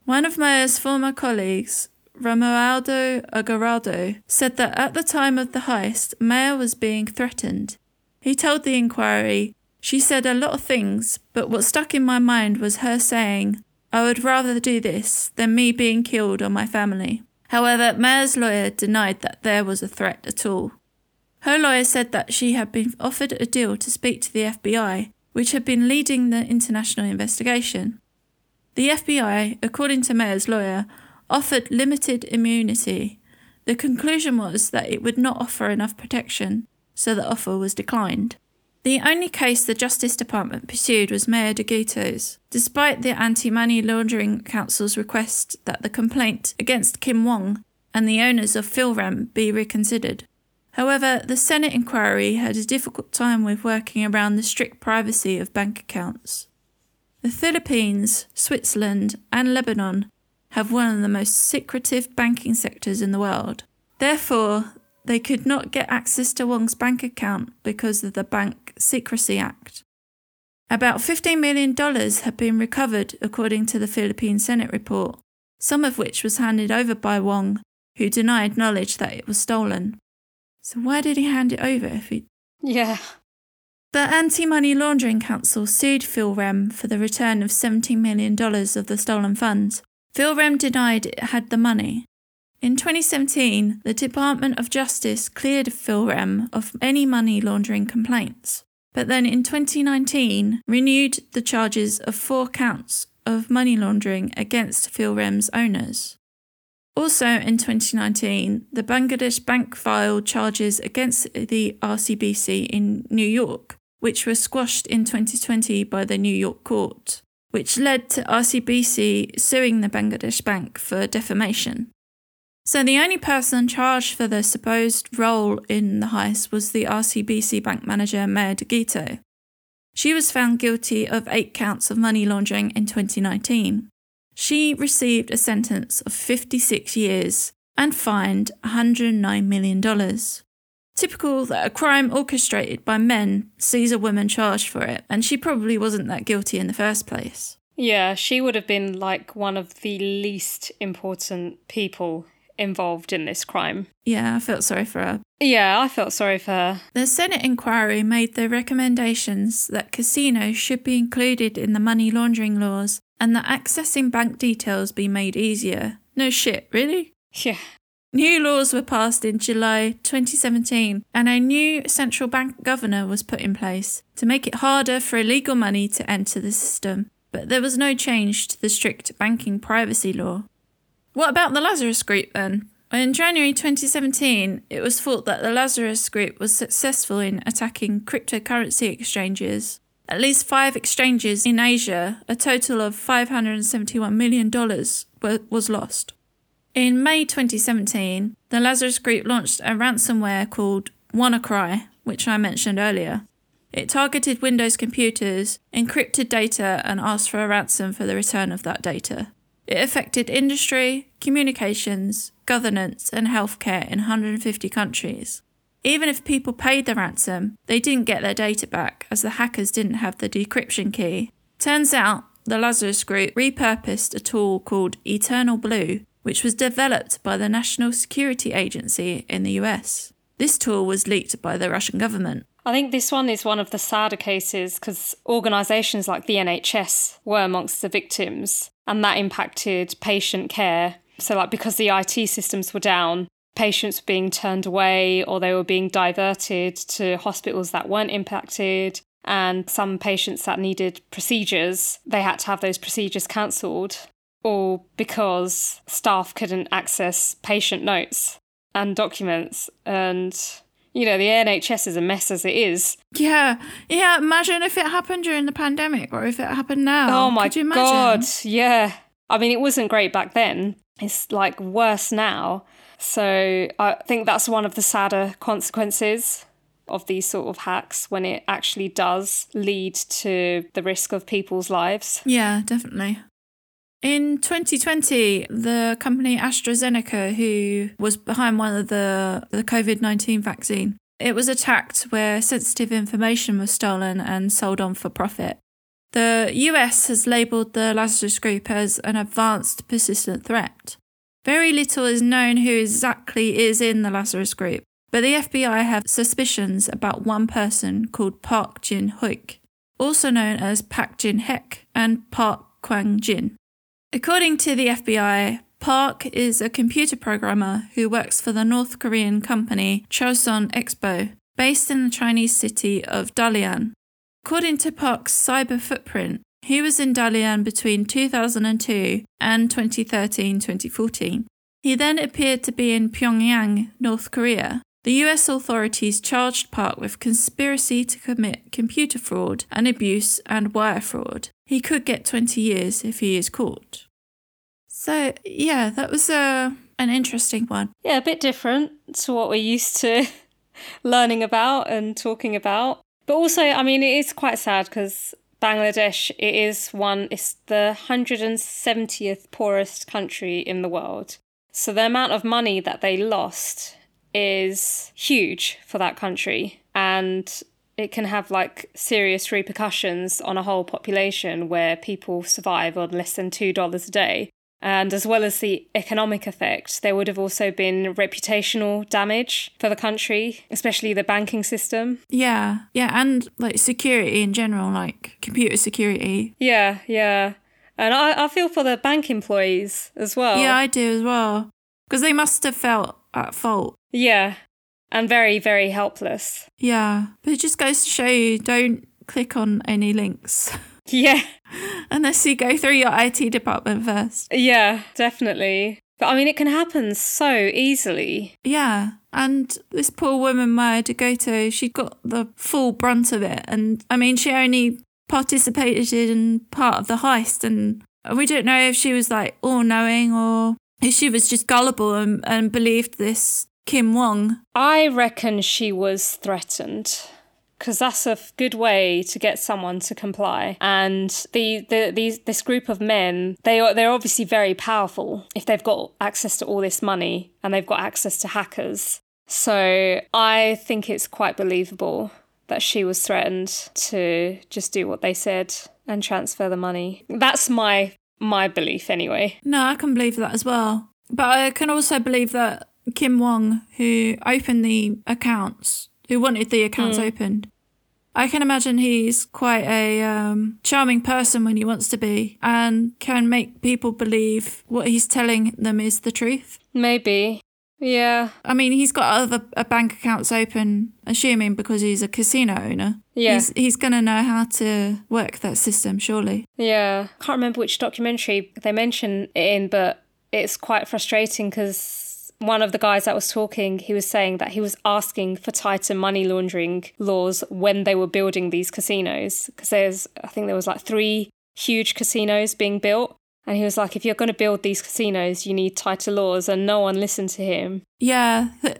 One of Mayer's former colleagues, Romualdo Agarrado, said that at the time of the heist, Mayer was being threatened. He told the inquiry, She said a lot of things, but what stuck in my mind was her saying, I would rather do this than me being killed or my family. However, Mayer's lawyer denied that there was a threat at all. Her lawyer said that she had been offered a deal to speak to the FBI, which had been leading the international investigation. The FBI, according to Mayer's lawyer, offered limited immunity. The conclusion was that it would not offer enough protection, so the offer was declined. The only case the Justice Department pursued was Mayor Deguito's, despite the Anti Money Laundering Council's request that the complaint against Kim Wong and the owners of Philrem be reconsidered. However, the Senate inquiry had a difficult time with working around the strict privacy of bank accounts. The Philippines, Switzerland, and Lebanon have one of the most secretive banking sectors in the world. Therefore, they could not get access to Wong's bank account because of the Bank Secrecy Act. About $15 million had been recovered, according to the Philippine Senate report, some of which was handed over by Wong, who denied knowledge that it was stolen. So, why did he hand it over if he. Yeah. The Anti Money Laundering Council sued PhilRem for the return of $17 million of the stolen funds. PhilRem denied it had the money. In 2017, the Department of Justice cleared PhilRem of any money laundering complaints, but then in 2019 renewed the charges of four counts of money laundering against PhilRem's owners. Also in 2019, the Bangladesh Bank filed charges against the RCBC in New York which were squashed in 2020 by the New York court, which led to RCBC suing the Bangladesh Bank for defamation. So the only person charged for the supposed role in the heist was the RCBC bank manager Maya Deguito. She was found guilty of eight counts of money laundering in 2019. She received a sentence of 56 years and fined $109 million. Typical that a crime orchestrated by men sees a woman charged for it, and she probably wasn't that guilty in the first place. Yeah, she would have been like one of the least important people involved in this crime. Yeah, I felt sorry for her. Yeah, I felt sorry for her. The Senate inquiry made the recommendations that casinos should be included in the money laundering laws and that accessing bank details be made easier. No shit, really? Yeah. New laws were passed in July 2017, and a new central bank governor was put in place to make it harder for illegal money to enter the system. But there was no change to the strict banking privacy law. What about the Lazarus Group then? In January 2017, it was thought that the Lazarus Group was successful in attacking cryptocurrency exchanges. At least five exchanges in Asia, a total of $571 million, was lost. In May 2017, the Lazarus Group launched a ransomware called WannaCry, which I mentioned earlier. It targeted Windows computers, encrypted data, and asked for a ransom for the return of that data. It affected industry, communications, governance, and healthcare in 150 countries. Even if people paid the ransom, they didn't get their data back as the hackers didn't have the decryption key. Turns out, the Lazarus Group repurposed a tool called Eternal Blue which was developed by the National Security Agency in the US. This tool was leaked by the Russian government. I think this one is one of the sadder cases because organisations like the NHS were amongst the victims, and that impacted patient care. So, like, because the IT systems were down, patients were being turned away or they were being diverted to hospitals that weren't impacted. And some patients that needed procedures, they had to have those procedures cancelled or because staff couldn't access patient notes and documents and you know the NHS is a mess as it is. Yeah, yeah. Imagine if it happened during the pandemic, or if it happened now. Oh my god! Yeah, I mean it wasn't great back then. It's like worse now. So I think that's one of the sadder consequences of these sort of hacks when it actually does lead to the risk of people's lives. Yeah, definitely. In 2020, the company AstraZeneca, who was behind one of the, the COVID 19 vaccine, it was attacked where sensitive information was stolen and sold on for profit. The US has labelled the Lazarus Group as an advanced persistent threat. Very little is known who exactly is in the Lazarus Group, but the FBI have suspicions about one person called Park Jin Hyuk, also known as Pak Jin Hek and Park Kwang Jin. According to the FBI, Park is a computer programmer who works for the North Korean company Chosun Expo, based in the Chinese city of Dalian. According to Park's cyber footprint, he was in Dalian between 2002 and 2013 2014. He then appeared to be in Pyongyang, North Korea. The US authorities charged Park with conspiracy to commit computer fraud and abuse and wire fraud. He could get 20 years if he is caught. So, yeah, that was a, uh, an interesting one. Yeah, a bit different to what we're used to [laughs] learning about and talking about. But also, I mean, it is quite sad because Bangladesh it is one it's the 170th poorest country in the world. So the amount of money that they lost is huge for that country and it can have like serious repercussions on a whole population where people survive on less than $2 a day. And as well as the economic effect, there would have also been reputational damage for the country, especially the banking system. Yeah, yeah, and like security in general, like computer security. Yeah, yeah. And I, I feel for the bank employees as well. Yeah, I do as well. Because they must have felt at fault. Yeah. And very, very helpless. Yeah. But it just goes to show you don't click on any links. [laughs] Yeah. [laughs] Unless you go through your IT department first. Yeah, definitely. But I mean, it can happen so easily. Yeah. And this poor woman, Maya Deguito, she got the full brunt of it. And I mean, she only participated in part of the heist. And we don't know if she was like all knowing or if she was just gullible and, and believed this Kim Wong. I reckon she was threatened because that's a good way to get someone to comply. And the, the these this group of men, they are they're obviously very powerful if they've got access to all this money and they've got access to hackers. So I think it's quite believable that she was threatened to just do what they said and transfer the money. That's my my belief anyway. No, I can believe that as well. But I can also believe that Kim Wong, who opened the accounts, who wanted the accounts mm. opened, I can imagine he's quite a um, charming person when he wants to be and can make people believe what he's telling them is the truth. Maybe. Yeah. I mean, he's got other uh, bank accounts open, assuming because he's a casino owner. Yeah. He's, he's going to know how to work that system, surely. Yeah. Can't remember which documentary they mention it in, but it's quite frustrating because one of the guys that was talking, he was saying that he was asking for tighter money laundering laws when they were building these casinos. Because there's, I think there was like three huge casinos being built. And he was like, if you're going to build these casinos, you need tighter laws. And no one listened to him. Yeah. [laughs]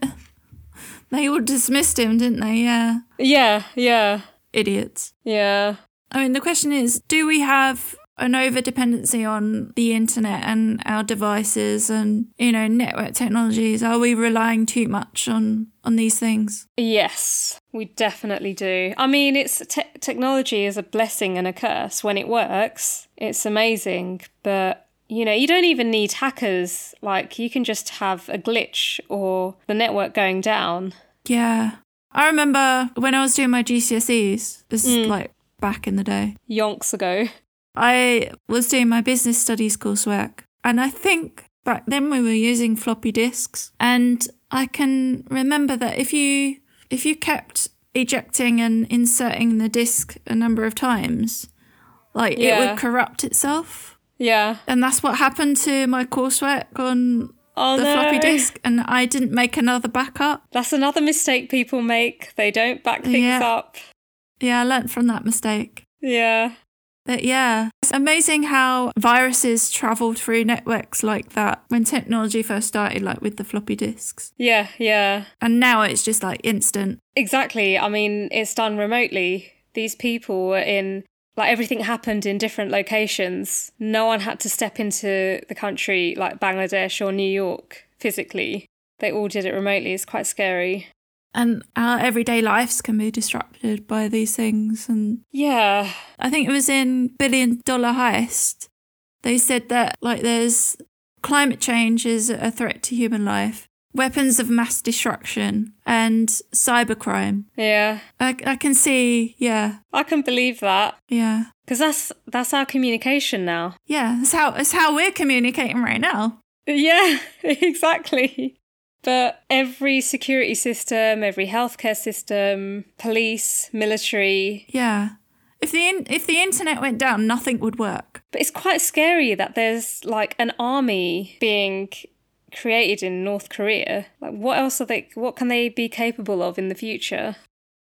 They all dismissed him, didn't they? Yeah. Yeah, yeah. Idiots. Yeah. I mean, the question is do we have an over dependency on the internet and our devices and you know network technologies. Are we relying too much on on these things? Yes we definitely do. I mean it's te- technology is a blessing and a curse. When it works it's amazing. But you know you don't even need hackers. Like you can just have a glitch or the network going down. Yeah. I remember when i was doing my gcse's this mm. is like back in the day. Yonks ago [laughs] I was doing my business studies coursework, and I think back then we were using floppy disks. And I can remember that if you if you kept ejecting and inserting the disk a number of times, like yeah. it would corrupt itself. Yeah. And that's what happened to my coursework on oh, the no. floppy disk, and I didn't make another backup. That's another mistake people make. They don't back things yeah. up. Yeah, I learnt from that mistake. Yeah. But yeah, it's amazing how viruses travel through networks like that when technology first started, like with the floppy disks. Yeah, yeah. And now it's just like instant. Exactly. I mean, it's done remotely. These people were in, like, everything happened in different locations. No one had to step into the country like Bangladesh or New York physically. They all did it remotely. It's quite scary and our everyday lives can be disrupted by these things. And yeah, I think it was in Billion Dollar Heist. They said that like there's climate change is a threat to human life, weapons of mass destruction, and cybercrime. Yeah, I, I can see. Yeah, I can believe that. Yeah, because that's that's our communication now. Yeah, it's how it's how we're communicating right now. Yeah, [laughs] exactly. But every security system, every healthcare system, police, military. Yeah. If the in- if the internet went down, nothing would work. But it's quite scary that there's like an army being created in North Korea. Like what else are they what can they be capable of in the future?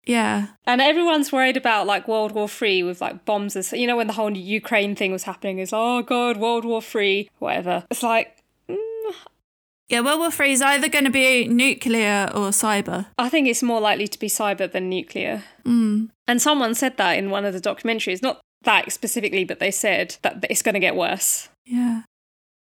Yeah. And everyone's worried about like World War Three with like bombs. And you know, when the whole Ukraine thing was happening, is oh god, World War Three, whatever. It's like yeah, World War Three is either going to be nuclear or cyber. I think it's more likely to be cyber than nuclear. Mm. And someone said that in one of the documentaries, not that specifically, but they said that it's going to get worse. Yeah.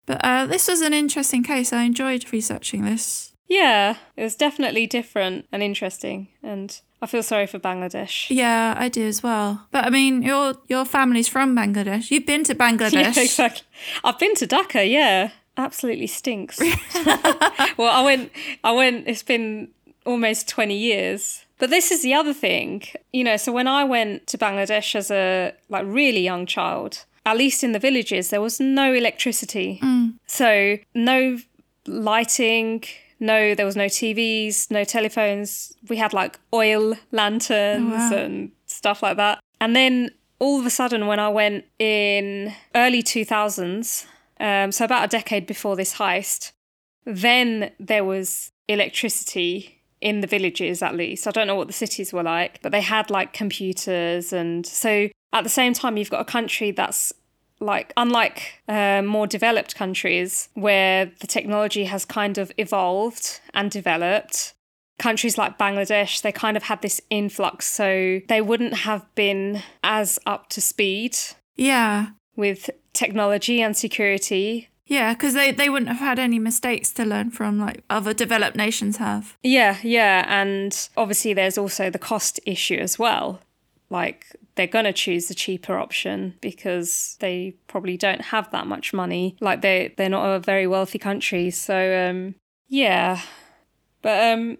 But uh, this was an interesting case. I enjoyed researching this. Yeah, it was definitely different and interesting. And I feel sorry for Bangladesh. Yeah, I do as well. But I mean, your your family's from Bangladesh. You've been to [laughs] Bangladesh. Yeah, exactly. I've been to Dhaka, yeah. Absolutely stinks. [laughs] well, I went I went it's been almost 20 years. But this is the other thing. You know, so when I went to Bangladesh as a like really young child, at least in the villages, there was no electricity. Mm. So no lighting, no there was no TVs, no telephones. We had like oil lanterns oh, wow. and stuff like that. And then all of a sudden when I went in early 2000s, um, so about a decade before this heist, then there was electricity in the villages at least. I don't know what the cities were like, but they had like computers. And so at the same time, you've got a country that's like, unlike uh, more developed countries where the technology has kind of evolved and developed. Countries like Bangladesh, they kind of had this influx, so they wouldn't have been as up to speed Yeah. with technology and security Yeah, because they, they wouldn't have had any mistakes to learn from like other developed nations have. Yeah, yeah. And obviously, there's also the cost issue as well. Like, they're going to choose the cheaper option because they probably don't have that much money. Like, they, they're not a very wealthy country. So, um, yeah. But, um,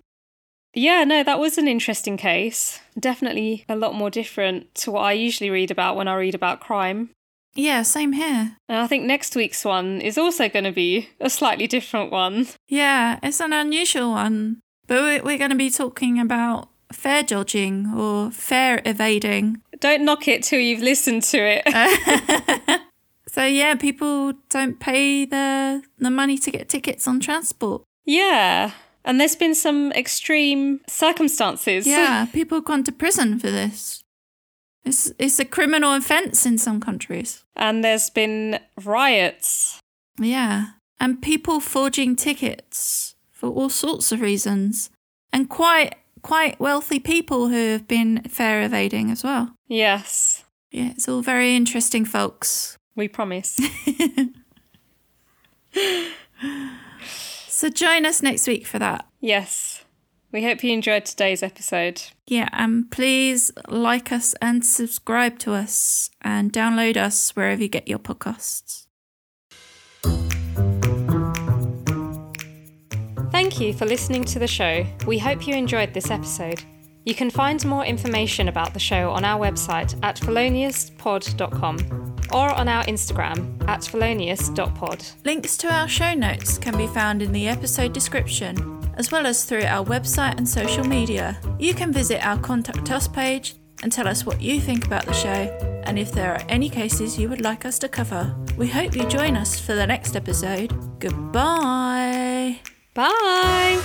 yeah, no, that was an interesting case. Definitely a lot more different to what I usually read about when I read about crime. Yeah, same here. And I think next week's one is also going to be a slightly different one. Yeah, it's an unusual one. But we're, going to be talking about fare dodging or fare evading. Don't knock it till you've listened to it. [laughs] So yeah, people don't pay the the money to get tickets on transport. Yeah. And there's been some extreme circumstances. Yeah, people have gone to prison for this. It's it's a criminal offence in some countries. And there's been riots. Yeah, and people forging tickets for all sorts of reasons, and quite quite wealthy people who have been fare evading as well. Yes. Yeah, it's all very interesting, folks. We promise. [laughs] So join us next week for that. yes. We hope you enjoyed today's episode. Yeah, and please like us and subscribe to us and download us wherever you get your podcasts. Thank you for listening to the show. We hope you enjoyed this episode. You can find more information about the show on our website at feloniouspod.com or on our Instagram at felonious.pod. Links to our show notes can be found in the episode description, as well as through our website and social media. You can visit our Contact Us page and tell us what you think about the show and if there are any cases you would like us to cover. We hope you join us for the next episode. Goodbye. Bye!